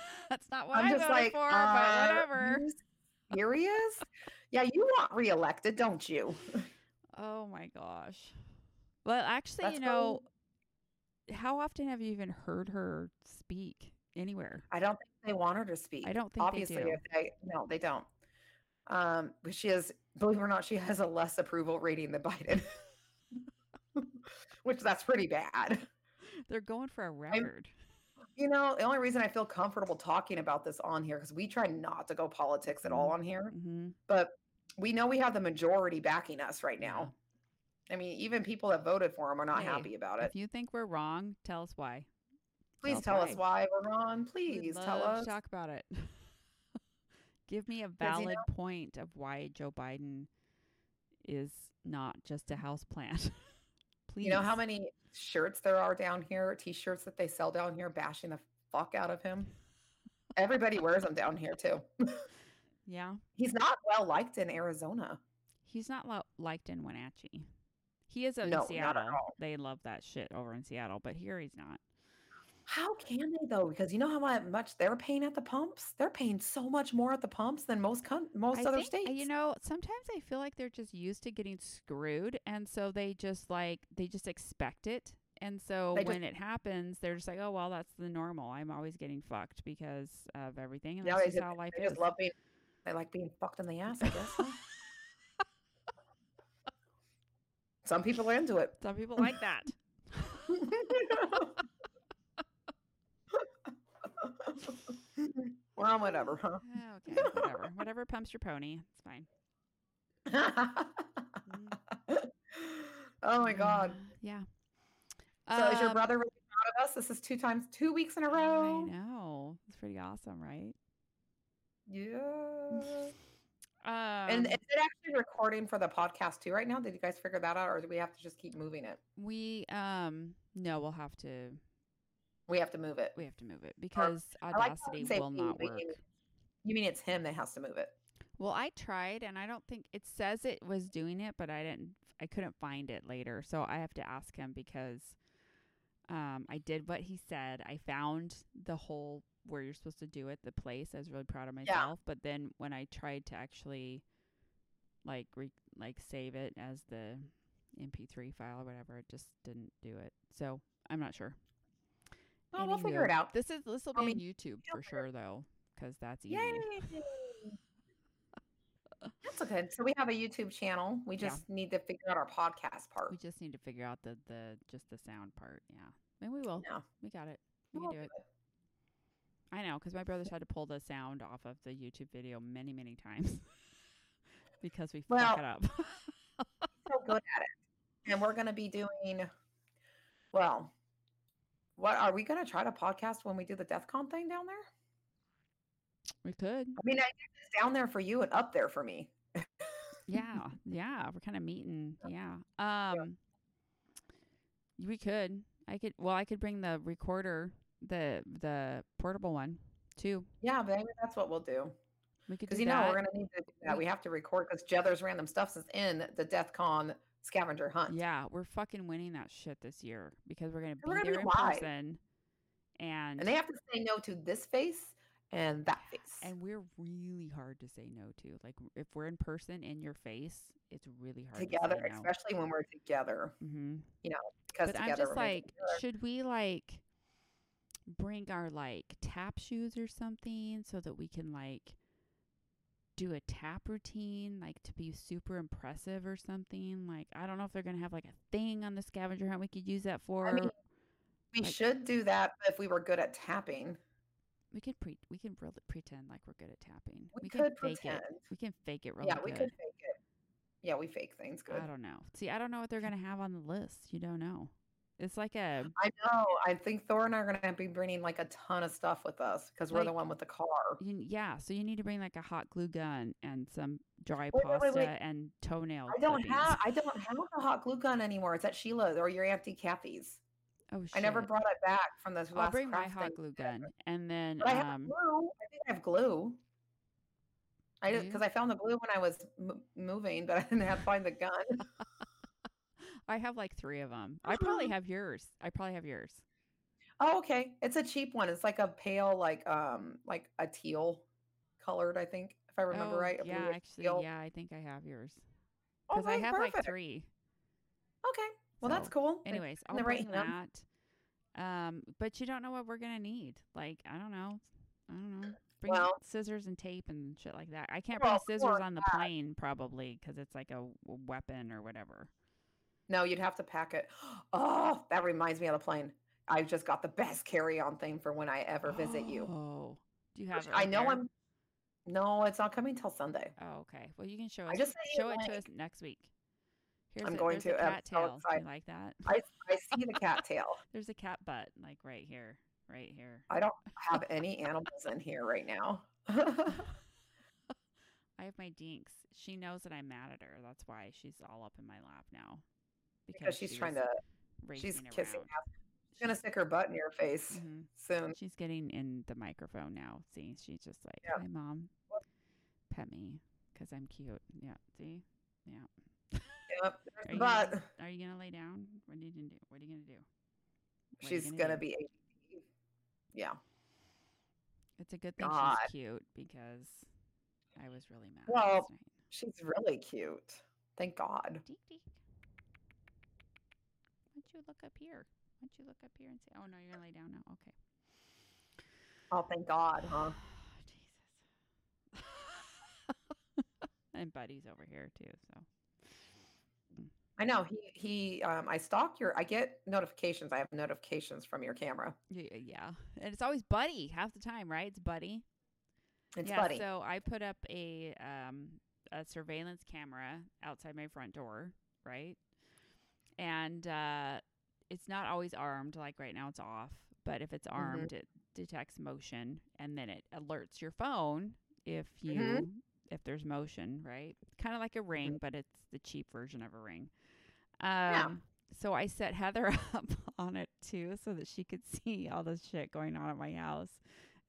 That's not what I'm I just voted like, for, uh, but whatever. serious? yeah, you want reelected, don't you? Oh my gosh. Well, actually, That's you know, how often have you even heard her speak anywhere? I don't think they want her to speak. I don't think Obviously, they do. if they no, they don't. Um, but she has, believe it or not, she has a less approval rating than Biden, which that's pretty bad. They're going for a record. You know, the only reason I feel comfortable talking about this on here because we try not to go politics at all on here, hmm but we know we have the majority backing us right now. I mean, even people that voted for him are not Hey, happy about it. If you think we're wrong, tell us why. Please Tell tell us why, Ron. We'd Please tell us. talk about it. Give me a 'Cause, you valid point of why Joe Biden is not just a house plant. Please. You know how many shirts there are down here, t-shirts that they sell down here bashing the fuck out of him? Everybody wears them down here too. Yeah. He's not well liked in Arizona. He's not lo- liked in Wenatchee. He is in No, not at Seattle. all. They love that shit over in Seattle, but here he's not. How can they though? Because you know how much they're paying at the pumps? They're paying so much more at the pumps than most most I other think, uh, states. You know, sometimes I feel like they're just used to getting screwed, and so they just like they just expect it. And so just- when it happens, they're just like, "Oh well, that's the normal. I'm always getting fucked because of everything, and Yeah, that's they just how life they is." just love being they like being fucked in the ass, I guess. huh? Some people are into it. Some people like that. well, whatever, huh? okay, whatever, whatever pumps your pony, it's fine. oh my god. Yeah. So is your Um, brother really proud of us? This is two times two weeks in a row. I know. It's pretty awesome, right? Yeah. Um, and is it actually recording for the podcast too right now? Did you guys figure that out or do we have to just keep moving it? we um no, we'll have to We have to move it. we have to move it because like how Audacity say will not work. You, mean it's him that has to move it? Well, I tried and I don't think it says it was doing it, but I didn't I couldn't find it later. So I have to ask him because um I did what he said. I found the whole where you're supposed to do it, the place. I was really proud of myself, but then when I tried to actually like re- like save it as the MP3 file or whatever, it just didn't do it. So, I'm not sure. Oh, we'll figure it out. This is this will I be mean, on YouTube for sure though, cuz that's easy. Yay! That's okay. So we have a YouTube channel. We Yeah. just need to figure out our podcast part. We just need to figure out the the just the sound part. Yeah, and we will. Yeah. We got it. We We'll can do it. I know because my brothers had to pull the sound off of the YouTube video many many times because we Well, fuck it up. so good at it. And we're going to be doing, well, what are we going to try to podcast when we do the DEF CON thing down there? we could. I mean, I it's down there for you and up there for me. Yeah, yeah. We're kind of meeting. Yeah. Um, we could. I could. Well, I could bring the recorder, the the portable one, too. Yeah, maybe that's what we'll do. We could Because you know we're going to need to do that. We- We have to record because Jether's random stuff is in the DEF CON scavenger hunt. Yeah, we're fucking winning that shit this year because we're gonna be We're gonna there be in live. person, and And they have to say no to this face and that face. and we're really hard to say no to. Like if we're in person in your face, it's really hard together, to say no. especially when we're together. hmm You know, Because But I'm just like, it should we like bring our like tap shoes or something so that we can like do a tap routine, like to be super impressive or something? Like I don't know if they're gonna have like a thing on the scavenger hunt we could use that for. I mean, we like- should do that if we were good at tapping. We could pre we can really pretend like we're good at tapping. We, can could fake pretend. it. We can fake it really yeah, we good. could fake it. Yeah, we fake things good. I don't know. See, I don't know what they're gonna have on the list. You don't know. It's like a I know. I think Thor and I are going to be bringing like a ton of stuff with us because we're the one with the car. you, yeah. So you need to bring like a hot glue gun and some dry Wait, pasta wait, wait. and toenail. I don't clippings. have. I don't have a hot glue gun anymore. It's at Sheila's or your auntie Kathy's. Oh shit. I never brought it back from this I'll bring my hot glue gun and then But I have um glue. I think I have glue. I Do did you? because I found the glue when I was m- moving, but I didn't have to find the gun. I have like three of them. I probably have yours. I probably have yours. Oh, okay. It's a cheap one. It's like a pale, like um, like a teal colored. I think, if I remember oh, right. Yeah, actually, teal. yeah, I think I have yours because I have like three. Okay. Well, that's cool. Anyways, I'll bring that. Um, but you don't know what we're gonna need. Like, I don't know. I don't know. Bring Well- scissors and tape and shit like that. I can't Well, bring scissors on the plane probably because it's like a weapon or whatever. No, you'd have to pack it. Oh, that reminds me of the plane. I just got the best carry-on thing for when I ever visit you. Oh, do you have? It I know there? I'm. No, it's not coming till Sunday. Oh, okay. Well, you can show us. I just show it to us next week. Here's I'm a, going to. A I'm cat tail. You like that? I I see the cat tail. There's a cat butt like right here. right here. I don't have any animals in here right now. I have my dinks. She knows that I'm mad at her. That's why she's all up in my lap now. Because she's she trying to. She's kissing. around. ass. She's gonna stick her butt in your face Mhm. soon. She's getting in the microphone now. See, she's just like, Yeah. "Hi, mom, pet me because I'm cute." Yeah. See. Yeah. Yep, Are you butt. gonna, are you gonna lay down? What are you gonna do? What are you gonna do? What She's gonna do? be. Yeah. It's a good thing God. she's cute because I was really mad Well. She's really cute. Thank God. Deek deek. You look up here? Why don't you look up here and say, "Oh no, you're gonna lay down now." Okay. Oh, thank God, huh? Jesus. and Buddy's over here too. So I know he he. Um, I stalk your. I get notifications. I have notifications from your camera. y- yeah, and it's always Buddy half the time, right? It's Buddy. It's yeah. Buddy. So I put up a um a surveillance camera outside my front door, right? And uh, it's not always armed. Like right now, it's off. But if it's armed, it detects motion, and then it alerts your phone if you Mhm. if there's motion, right? Kind of like a ring, Mhm. but it's the cheap version of a ring. Yeah. Um, So I set Heather up on it too, so that she could see all this shit going on at my house.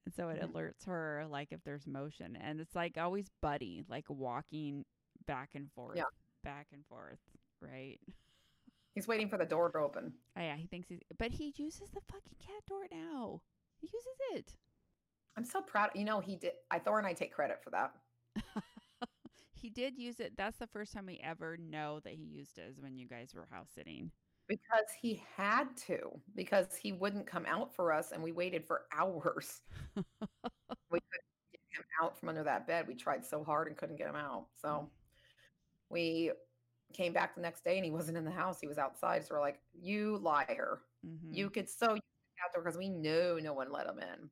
And so it Mhm. alerts her like if there's motion, and it's like always Buddy, like walking back and forth, back and forth, right? He's waiting for the door to open. Oh, yeah, he thinks he's, but he uses the fucking cat door now. He uses it. I'm so proud. You know, he did. I Thor and I take credit for that. he did use it. That's the first time we ever know that he used it is when you guys were house sitting. Because he had to, because he wouldn't come out for us, and we waited for hours. we couldn't get him out from under that bed. We tried so hard and couldn't get him out. So mm. we came back the next day, and he wasn't in the house. He was outside. So we're like, "You liar! Mhm. You could so use the because we know no one let him in."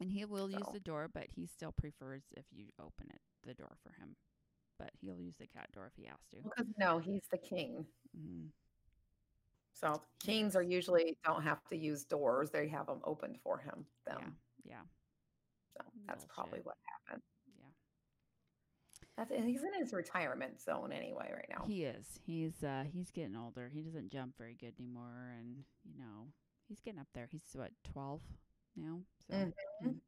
and he will use the door, but he still prefers if you open it the door for him. But he'll use the cat door if he has to. Because no, he's the king. Mhm. So kings are usually don't have to use doors; they have them opened for him. Them. Yeah, yeah, So that's probably what happened. That's he's in his retirement zone anyway right now. He is. He's uh he's getting older. He doesn't jump very good anymore and you know, he's getting up there. He's what, 12 now? So Mhm. mm,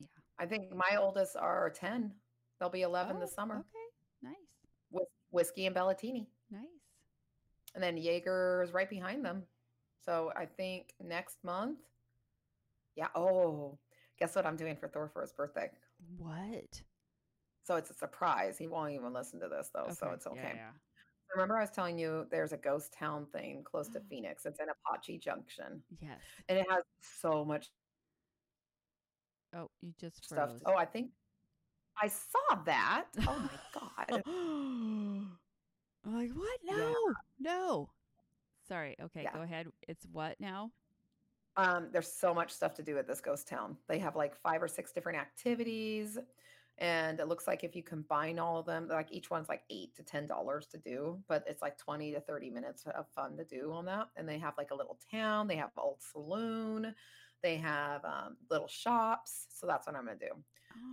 yeah. I think my oldest are ten. They'll be eleven this Oh, summer Okay. Nice. with whiskey and Bellatini, Nice. and then Jaeger's right behind them. So I think next month. Yeah. Oh, guess what I'm doing for Thor for his birthday? What? So it's a surprise. He won't even listen to this though, so it's okay. Yeah. Remember, I was telling you there's a ghost town thing close to Phoenix. It's in Apache Junction, Yes. and it has so much Oh, you just stuff. Oh, I think I saw that. Oh my god. I'm like, what? Yeah. No. No. Sorry. Okay, Yeah. go ahead. It's what now? Um, there's so much stuff to do at this ghost town. They have like five or six different activities, and it looks like if you combine all of them, like each one's like eight to ten dollars to do, but it's like twenty to thirty minutes of fun to do on that. And they have like a little town. They have old saloon. They have um, little shops. So that's what I'm gonna do.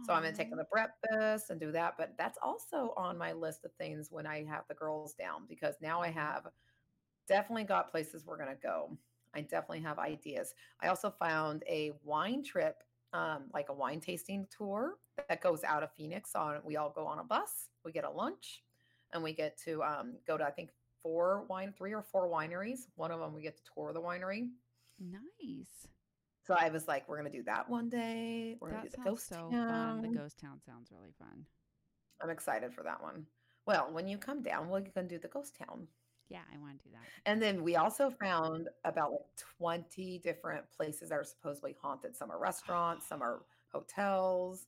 So I'm gonna take them to breakfast and do that. But that's also on my list of things when I have the girls down because now I have definitely got places we're gonna go. I definitely have ideas. I also found a wine trip, um, like a wine tasting tour that goes out of Phoenix. On we all go on a bus, we get a lunch, and we get to um, go to I think four wine, three or four wineries. One of them we get to tour the winery. Nice. So I was like, we're gonna do that one day. We're gonna do the ghost so town. fun. The ghost town sounds really fun. I'm excited for that one. Well, when you come down, we're going to do the ghost town. Yeah, I want to do that. And then we also found about like 20 different places that are supposedly haunted. Some are restaurants, some are hotels.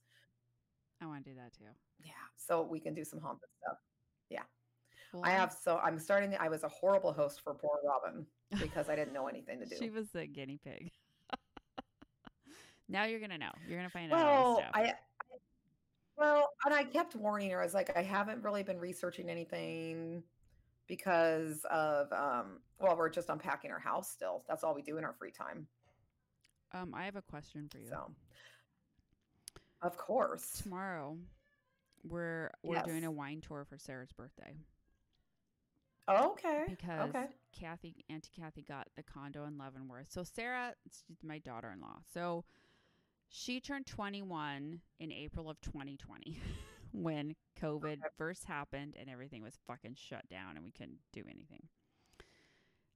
I want to do that too. Yeah. So we can do some haunted stuff. Well, I have, so I'm starting, I was a horrible host for poor Robin because I didn't know anything to do. She was the guinea pig. now you're gonna know. You're gonna find out well. I, I, well, and I kept warning her. I was like, I haven't really been researching anything because of, um, well, we're just unpacking our house still. That's all we do in our free time. Um, I have a question for you. So, of course. Tomorrow, we're we're doing a wine tour for Sarah's birthday okay. because Okay. Kathy, Auntie Kathy, got the condo in Leavenworth. So Sarah, she's my daughter-in-law. So she turned 21 in April of 2020 when COVID first happened and everything was fucking shut down and we couldn't do anything.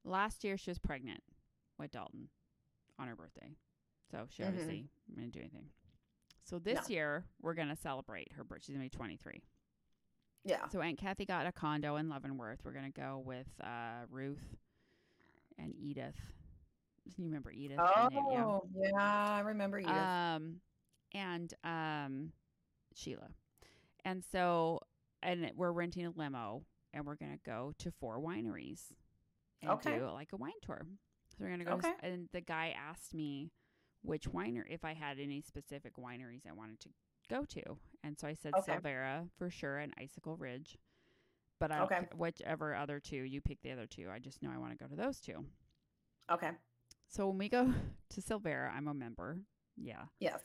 Last year she was pregnant with Dalton on her birthday. So she Mhm. obviously didn't do anything. So this No. year we're gonna celebrate her birthday. She's gonna be 23. Yeah. So Aunt Kathy got a condo in Leavenworth. We're gonna go with uh, Ruth and Edith. You remember Edith? name? Yeah. Oh, yeah. I remember Edith. Um, and um, Sheila. And so, and we're renting a limo, and we're gonna go to four wineries and Okay. do like a wine tour. So we're gonna go. to s- Okay. and the guy asked me which winery, if I had any specific wineries I wanted to go to, and so I said Okay. Silvara for sure and Icicle Ridge. But I Okay. whichever other two you pick the other two. I just know I want to go to those two. okay. So when we go to Silvara, I'm a member. Yeah. Yes.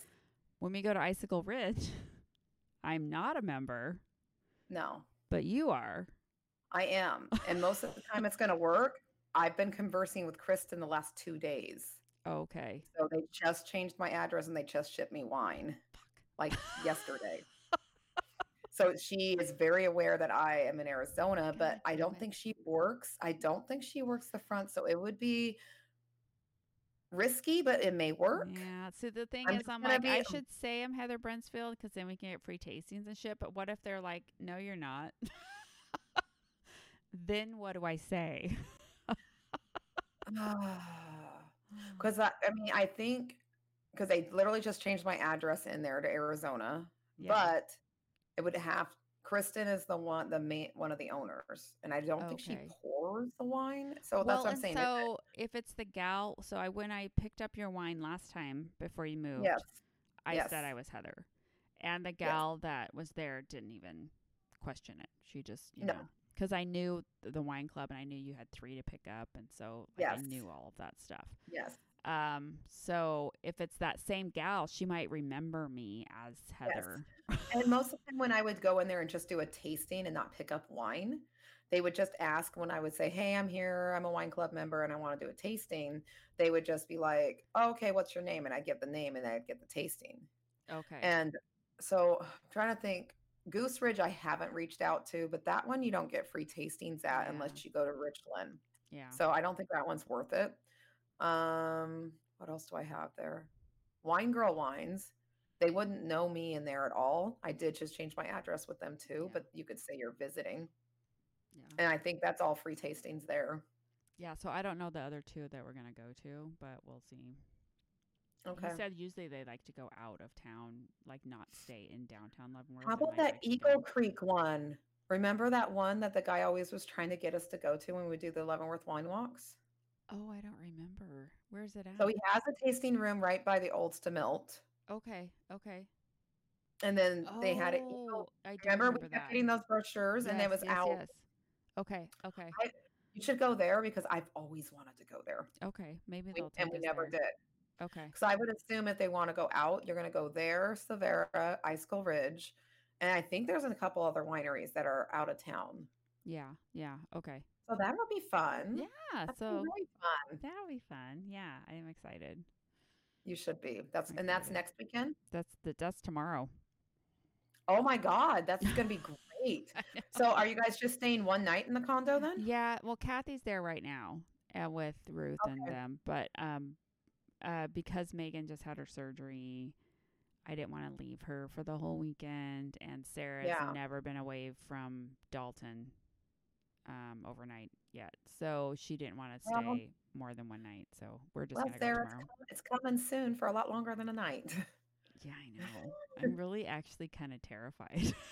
When we go to Icicle Ridge, I'm not a member, No, but you are. I am. And most of the time it's going to work. I've been conversing with Kristen the last two days. Okay. So they just changed my address and they just shipped me wine like yesterday. So she is very aware that I am in Arizona, but I don't think she works. I don't think she works the front. So it would be risky, but it may work. Yeah. So the thing I'm is, I'm like, I should say I'm Heather Brensfield because then we can get free tastings and shit. But what if they're like, no, you're not? then what do I say? Because I, I mean, I think because they literally just changed my address in there to Arizona, Yeah. but it would have Kristen is the one, the main one of the owners, and I don't think she pours the wine. So that's what I'm saying. so if it's the gal, so I when I picked up your wine last time before you moved, yes, I yes. said I was Heather, and the gal that was there didn't even question it. She just, you No. know, because I knew the wine club and I knew you had three to pick up, and so like, I knew all of that stuff. yes, Um, so if it's that same gal, she might remember me as Heather. and most of the time when I would go in there and just do a tasting and not pick up wine, they would just ask when I would say, "Hey, I'm here. I'm a wine club member and I want to do a tasting." They would just be like, oh, "Okay, what's your name?" And I'd give the name and I'd get the tasting. Okay. And so I'm trying to think, Goose Ridge I haven't reached out to, but that one you don't get free tastings at Yeah. unless you go to Richland. yeah. So I don't think that one's worth it. Um, what else do I have there? Wine Girl Wines. They wouldn't know me in there at all. I did just change my address with them too, Yeah. but you could say you're visiting. yeah. And I think that's all free tastings there. Yeah. So I don't know the other two that we're gonna go to, but we'll see. Okay. He said usually they like to go out of town, like not stay in downtown Leavenworth. How about that Eagle Creek one? Remember that one that the guy always was trying to get us to go to when we do the Leavenworth wine walks? Oh, I don't remember. Where's it at? So he has a tasting room right by the Old Stamilt. okay. Okay. And then they had it. Oh, I Remember, remember we kept getting those brochures and it was yes, out. yes. Okay. Okay. You should go there because I've always wanted to go there. Okay. Maybe We- they'll take and we never there. did. Okay. Because I would assume if they want to go out, you're going to go there, Severa, Icicle Ridge. And I think there's a couple other wineries that are out of town. Yeah. Yeah. Okay. So that'll be fun. Yeah. So really fun. that'll be fun. Yeah. I am excited. You should be. That's I'm and that's next weekend. That's the that's tomorrow. Oh my God, that's going to be great. So are you guys just staying one night in the condo then? Yeah, well, Kathy's there right now uh, with Ruth and them, but um, uh, because Megan just had her surgery, I didn't want to leave her for the whole weekend, and Sarah's Yeah. never been away from Dalton um overnight yet, so she didn't want to stay Well- more than one night. So we're just Well, gonna Sarah, it's, tomorrow. it's coming soon for a lot longer than a night. Yeah, I know. I'm really actually kind of terrified.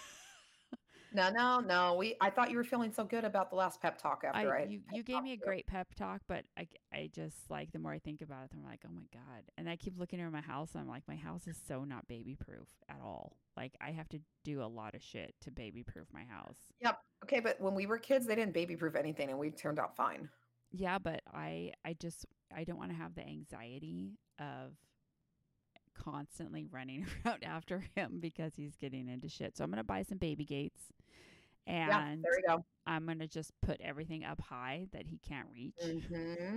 no, no, no. We I thought you were feeling so good about the last pep talk after I, I, you, you gave me a great pep talk, but I, I just like the more I think about it, I'm like, oh my god! And I keep looking around my house, and I'm like, my house is so not baby proof at all. Like I have to do a lot of shit to baby proof my house. Yep. Okay, but when we were kids, they didn't baby proof anything, and we turned out fine. Yeah, but I, I just, I don't want to have the anxiety of constantly running around after him because he's getting into shit. So I'm gonna buy some baby gates, yeah, and there you go. I'm gonna just put everything up high that he can't reach, hmm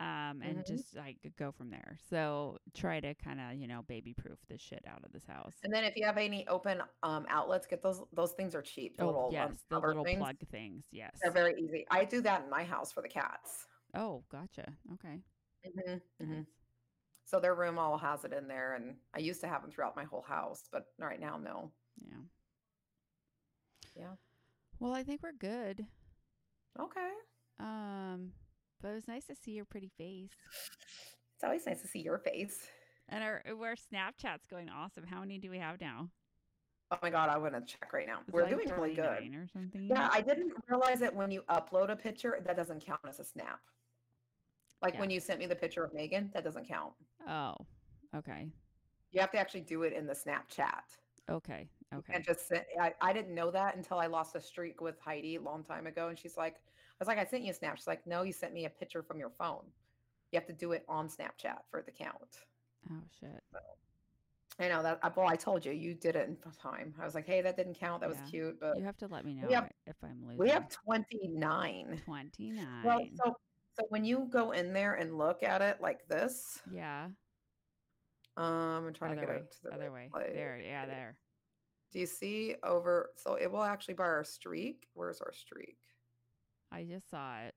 um, and Mhm. just like go from there. So try to kind of you know baby proof the shit out of this house. And then if you have any open um, outlets, get those. Those things are cheap. The oh little um, yes, the little things. plug things. Yes. They're very easy. I do that in my house for the cats. Oh, gotcha. Okay. hmm hmm So their room all has it in there, and I used to have them throughout my whole house, but right now, no. Yeah. Yeah. Well, I think we're good. Okay. Um, but it was nice to see your pretty face. It's always nice to see your face. And our our Snapchat's going awesome. How many do we have now? Oh my god, I want to check right now. It's We're like doing really good. or something. Yeah, I didn't realize that when you upload a picture, that doesn't count as a snap. Like Yeah. when you sent me the picture of Megan, that doesn't count. Oh, okay. You have to actually do it in the Snapchat. Okay. Okay. And just I, I didn't know that until I lost a streak with Heidi a long time ago. And she's like, I was like, I sent you a snap. She's like, no, you sent me a picture from your phone. You have to do it on Snapchat for the count. oh shit. I know that. Well, I told you, you did it in time. I was like, hey, that didn't count. That was cute. But You have to let me know have- if I'm losing. we have 29. twenty nine. Well, so, so when you go in there and look at it like this, yeah. um, I'm trying Other to get way. it to the Other way. There. Yeah. There. Do you see over? So it will actually bar our streak. Where's our streak? I just saw it.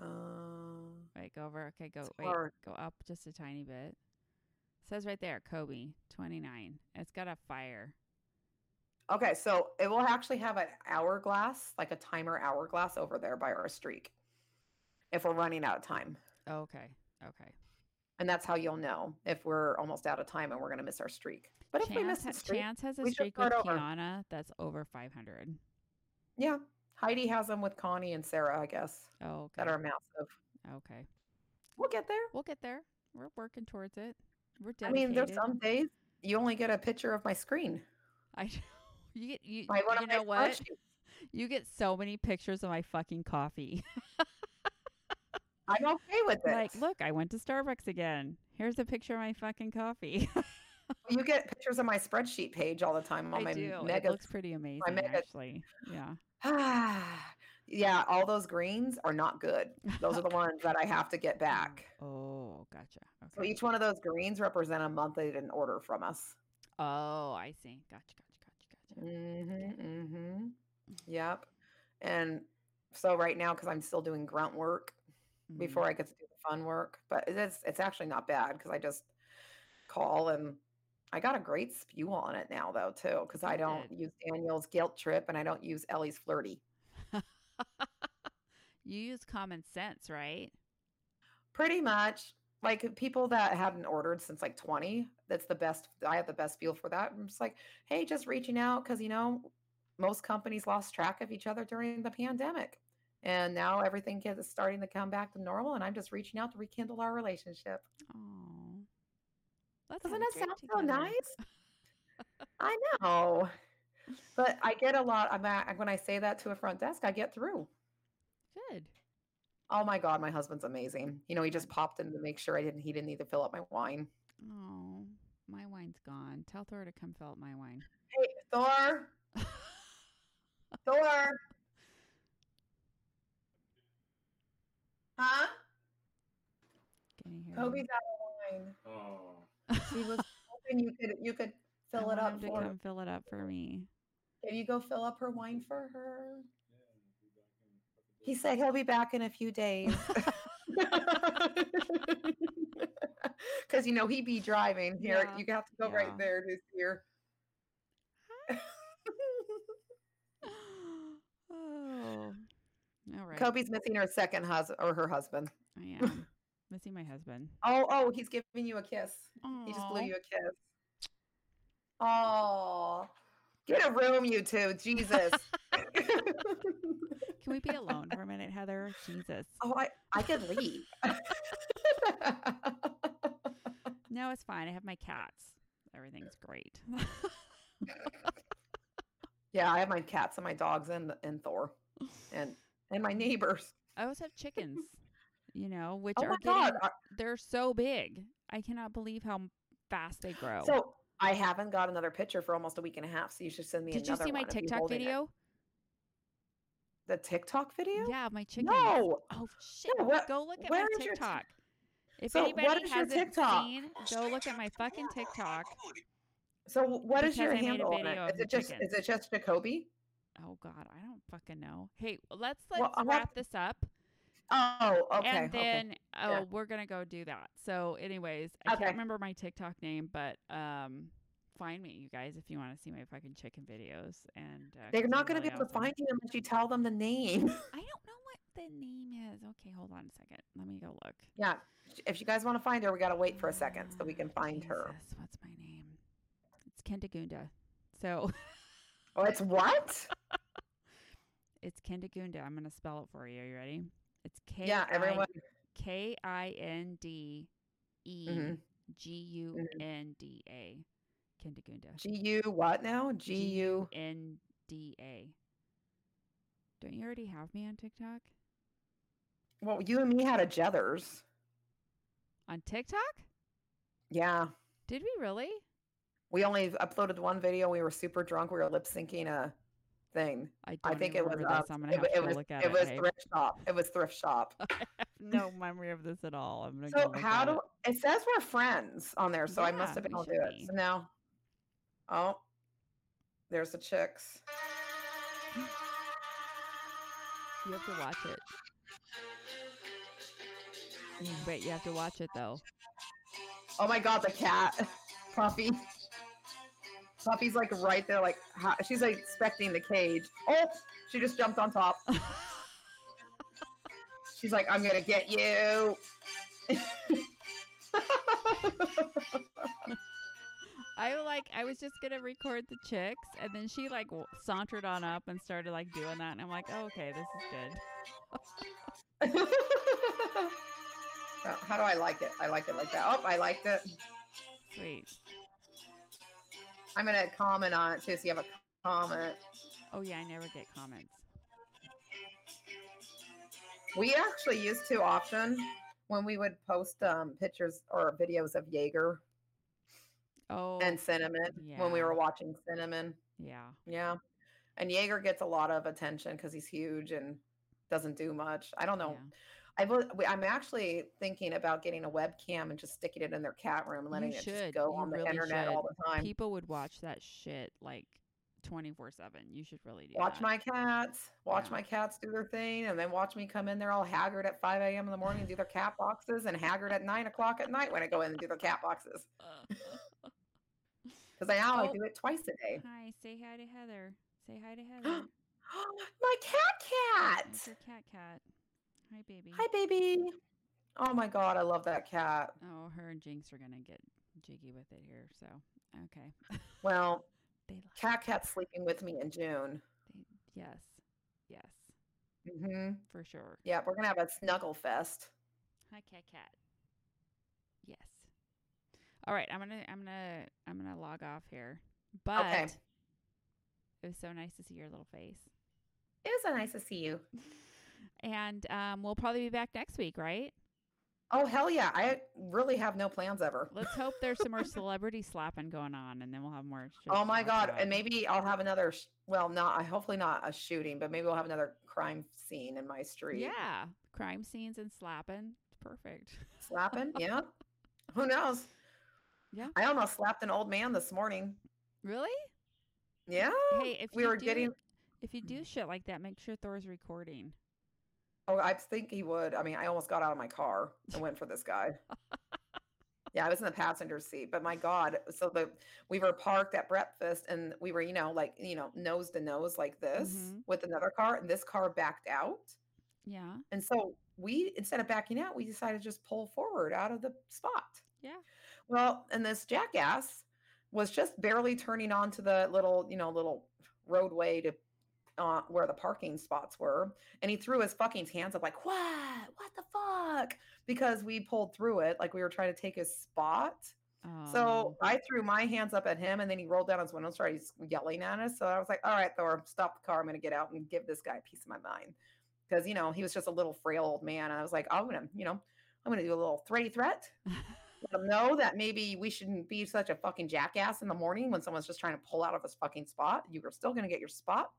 Um, wait. Go over. Okay. Go. Wait. hard. Go up just a tiny bit. says right there, Kobe, twenty nine. It's got a fire. okay, so it will actually have an hourglass, like a timer hourglass over there by our streak, if we're running out of time. Okay. Okay. And that's how you'll know if we're almost out of time and we're going to miss our streak. But if we miss Chance, the streak, Chance has a streak with over. That's over five hundred. yeah, Heidi has them with Connie and Sarah, I guess, Oh, okay. that are massive. Okay. We'll get there. We'll get there. We're working towards it. We're I mean, there's some days you only get a picture of my screen. I. You get you. You know what? You get so many pictures of my fucking coffee. I'm okay with it. like, look, I went to Starbucks again. Here's a picture of my fucking coffee. You get pictures of my spreadsheet page all the time on I my do. It looks pretty amazing, mega- actually. Yeah. yeah, all those greens are not good. Those are the ones that I have to get back. Oh, gotcha. So each one of those greens represent a month they didn't order from us. oh, I see. Gotcha. Gotcha. Gotcha. Gotcha. Mm-hmm, mm-hmm. Yep. And so right now, because I'm still doing grunt work Mhm. before I get to do the fun work, but it's it's actually not bad because I just call and I got a great spew on it now though too because I don't Good. use Daniel's guilt trip and I don't use Ellie's flirty. you use common sense, right? Pretty much. Like people that hadn't ordered since like 20, that's the best. I have the best feel for that. I'm just like, hey, just reaching out because, you know, most companies lost track of each other during the pandemic. And now everything is starting to come back to normal. And I'm just reaching out to rekindle our relationship. Oh. Let's Doesn't that a drink sound so nice? I know. But I get a lot. I'm at, when I say that to a front desk, I get through. Good. Oh my God, my husband's amazing. You know, he just popped in to make sure I didn't, he didn't need to fill up my wine. Oh, my wine's gone. Tell Thor to come fill up my wine. Hey, Thor, Thor. Huh? Can you hear Kobe's me? out of wine. Oh. She was hoping you could you could I fill it up to for her. come fill it up for me. Can you go fill up her wine for her? He said he'll be back in a few days. Because you know he'd be driving here. Yeah, You have to go yeah. right there to see her. oh. All right. Kobe's missing her second husband or her husband. I am missing my husband. Oh, oh, he's giving you a kiss. He just blew you a kiss. Oh, get a room, you two. Jesus. Can we be alone for a minute, Heather? Jesus. oh, I I could leave. No, it's fine. I have my cats. Everything's great. yeah, I have my cats and my dogs and and Thor, and and my neighbors. I also have chickens. You know, which Oh are getting they're so big. I cannot believe how fast they grow. So I haven't got another picture for almost a week and a half. So you should send me Did you see my TikTok it. video? The TikTok video? Yeah, my chicken. No. Oh shit! No, oh, what- go look at my is your Tik- TikTok. If So, anybody what is your hasn't TikTok? seen, go look at my fucking TikTok. So what is your I handle on it? Is it just chickens. is it just Jacoby? Oh God, I don't fucking know. Hey, let's let's Well, wrap not- this up, Oh, okay. and then okay. oh, Yeah. we're gonna go do that. So, anyways, I Okay. can't remember my TikTok name, but um, find me, you guys, if you want to see my fucking chicken videos. And uh, They're not going to really be able to find you unless you tell them the name. I don't know what the name is. Okay, hold on a second. Let me go look. yeah. If you guys want to find her, we got to wait for a second so we can find her. What's my name? It's Kendagunda. So Oh, it's what? it's Kendagunda. I'm gonna spell it for you. Are you ready? It's K yeah, everyone. K I N D E. G U N D A. G U what now? G U. N D A. Don't you already have me on TikTok? Well, you and me had a Jethers. On TikTok? Yeah. Did we really? We only uploaded one video. We were super drunk. We were lip syncing a thing. I I think it was. Uh. I'm gonna it, have wa- to it go was. look at it it. was hey? thrift shop. It was thrift shop. I have no memory of this at all. I'm gonna go So look how do it says we're friends on there? So I must have been able to do it. So now, oh, there's the chicks. You have to watch it. Wait, you have to watch it though. Oh my god, the cat, Puffy. Puffy's like right there, like she's like inspecting the cage. Oh, she just jumped on top. She's like, I'm gonna get you. I like. I was just gonna record the chicks, and then she like sauntered on up and started like doing that, and I'm like, oh, okay, this is good. How do I like it? I like it like that. Oh, I liked it. Sweet. I'm gonna comment on it too. So you have a comment. Oh yeah, I never get comments. We actually used to often when we would post um, pictures or videos of Jaeger Oh, and Cinnamon when we were watching Cinnamon. yeah. Yeah. And Jaeger gets a lot of attention because he's huge and doesn't do much. I don't know. yeah. I we- I'm actually thinking about getting a webcam and just sticking it in their cat room and letting it should. just go You on the really internet all the time. People would watch that shit like 24 seven. You should really do Watch that. my cats, watch Yeah. my cats do their thing, and then watch me come in there all haggard at 5 a.m. in the morning and do their cat boxes, and haggard at 9 o'clock at night when I go in and do their cat boxes. Because I now I Oh. do it twice a day. Hi, say hi to Heather. Say hi to Heather. my cat cat! That's your cat cat. Hi, baby. Hi, baby. Oh my god, I love that cat. Oh, her and Jinx are gonna get jiggy with it here. So okay. Well, they love cat cat's sleeping with me in June. They, yes, yes, hmm for sure. Yeah, we're gonna have a snuggle fest. Hi, cat cat. Yes. All right, I'm gonna I'm gonna I'm gonna log off here. But Okay. it was so nice to see your little face. It was so nice to see you. And um, we'll probably be back next week, right? Oh hell yeah! I really have no plans ever. Let's hope there's some more celebrity slapping going on, and then we'll have more. Oh my god! about. And maybe I'll have another. Sh- well, not. Hopefully not a shooting, but maybe we'll have another crime scene in my street. Yeah, crime scenes and slapping. It's perfect. slapping. Yeah. Who knows? Yeah. I almost slapped an old man this morning. Really? Yeah. Hey, if we you were do, getting. if you do shit like that, make sure Thor's recording. Oh, I think he would. I mean, I almost got out of my car and went for this guy. yeah, I was in the passenger seat, but my God. So the we were parked at breakfast and we were, you know, like, you know, nose to nose like this Mhm. with another car, and this car backed out. Yeah. And so we, instead of backing out, we decided to just pull forward out of the spot. Yeah. Well, and this jackass was just barely turning onto the little, you know, little roadway to uh, where the parking spots were, and he threw his fucking hands up like, "What? What the fuck?" Because we pulled through it, like we were trying to take his spot. Oh. So I threw my hands up at him, and then he rolled down his window, and started yelling at us. So I was like, "All right, Thor, stop the car. I'm going to get out and give this guy a piece of my mind." because you know he was just a little frail old man. And I was like, I'm gonna, you know, I'm gonna do a little thready threat. Let him know that maybe we shouldn't be such a fucking jackass in the morning when someone's just trying to pull out of his fucking spot. You are still gonna get your spot.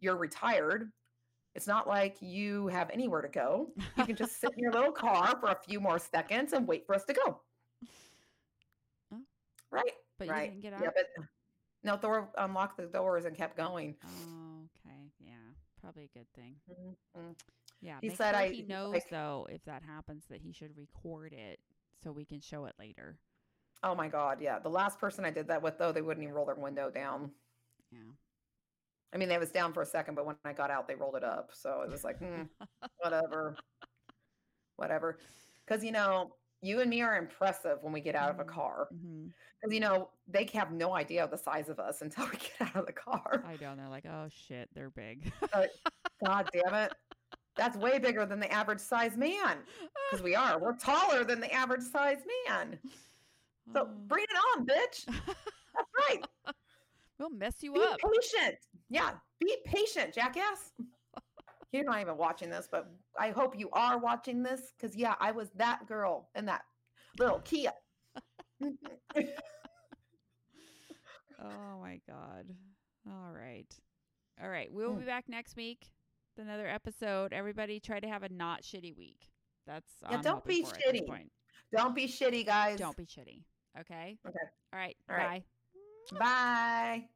You're retired. It's not like you have anywhere to go. You can just sit in your little car for a few more seconds and wait for us to go. Oh. Right. but you right. didn't get out. Yeah, but no, Thor unlocked the doors and kept going. Oh, okay. Yeah, probably a good thing. Mhm. Yeah. He said sure I- he knows like- though if that happens that he should record it so we can show it later. Oh my god, yeah. The last person I did that with though, they wouldn't even roll their window down. Yeah. I mean, they was down for a second, but when I got out, they rolled it up. So it was like, hmm, whatever, whatever. Because you know, you and me are impressive when we get out of a Mhm. car. Because you know, they have no idea of the size of us until we get out of the car. I know. They're like, oh shit, they're big. God damn it. That's way bigger than the average size man. Because we are. We're taller than the average size man. So Oh. bring it on, bitch. That's right. We'll mess you up. Be up. patient. Yeah, be patient, jackass. You're not even watching this, but I hope you are watching this because, yeah, I was that girl in that little Kia. Oh my god. All right. All right. We'll be mm. back next week with another episode. Everybody try to have a not shitty week. That's Yeah, I'm don't be for at this shitty. Don't be shitty, guys. Don't be shitty. Okay? Okay. All right. All bye. Bye.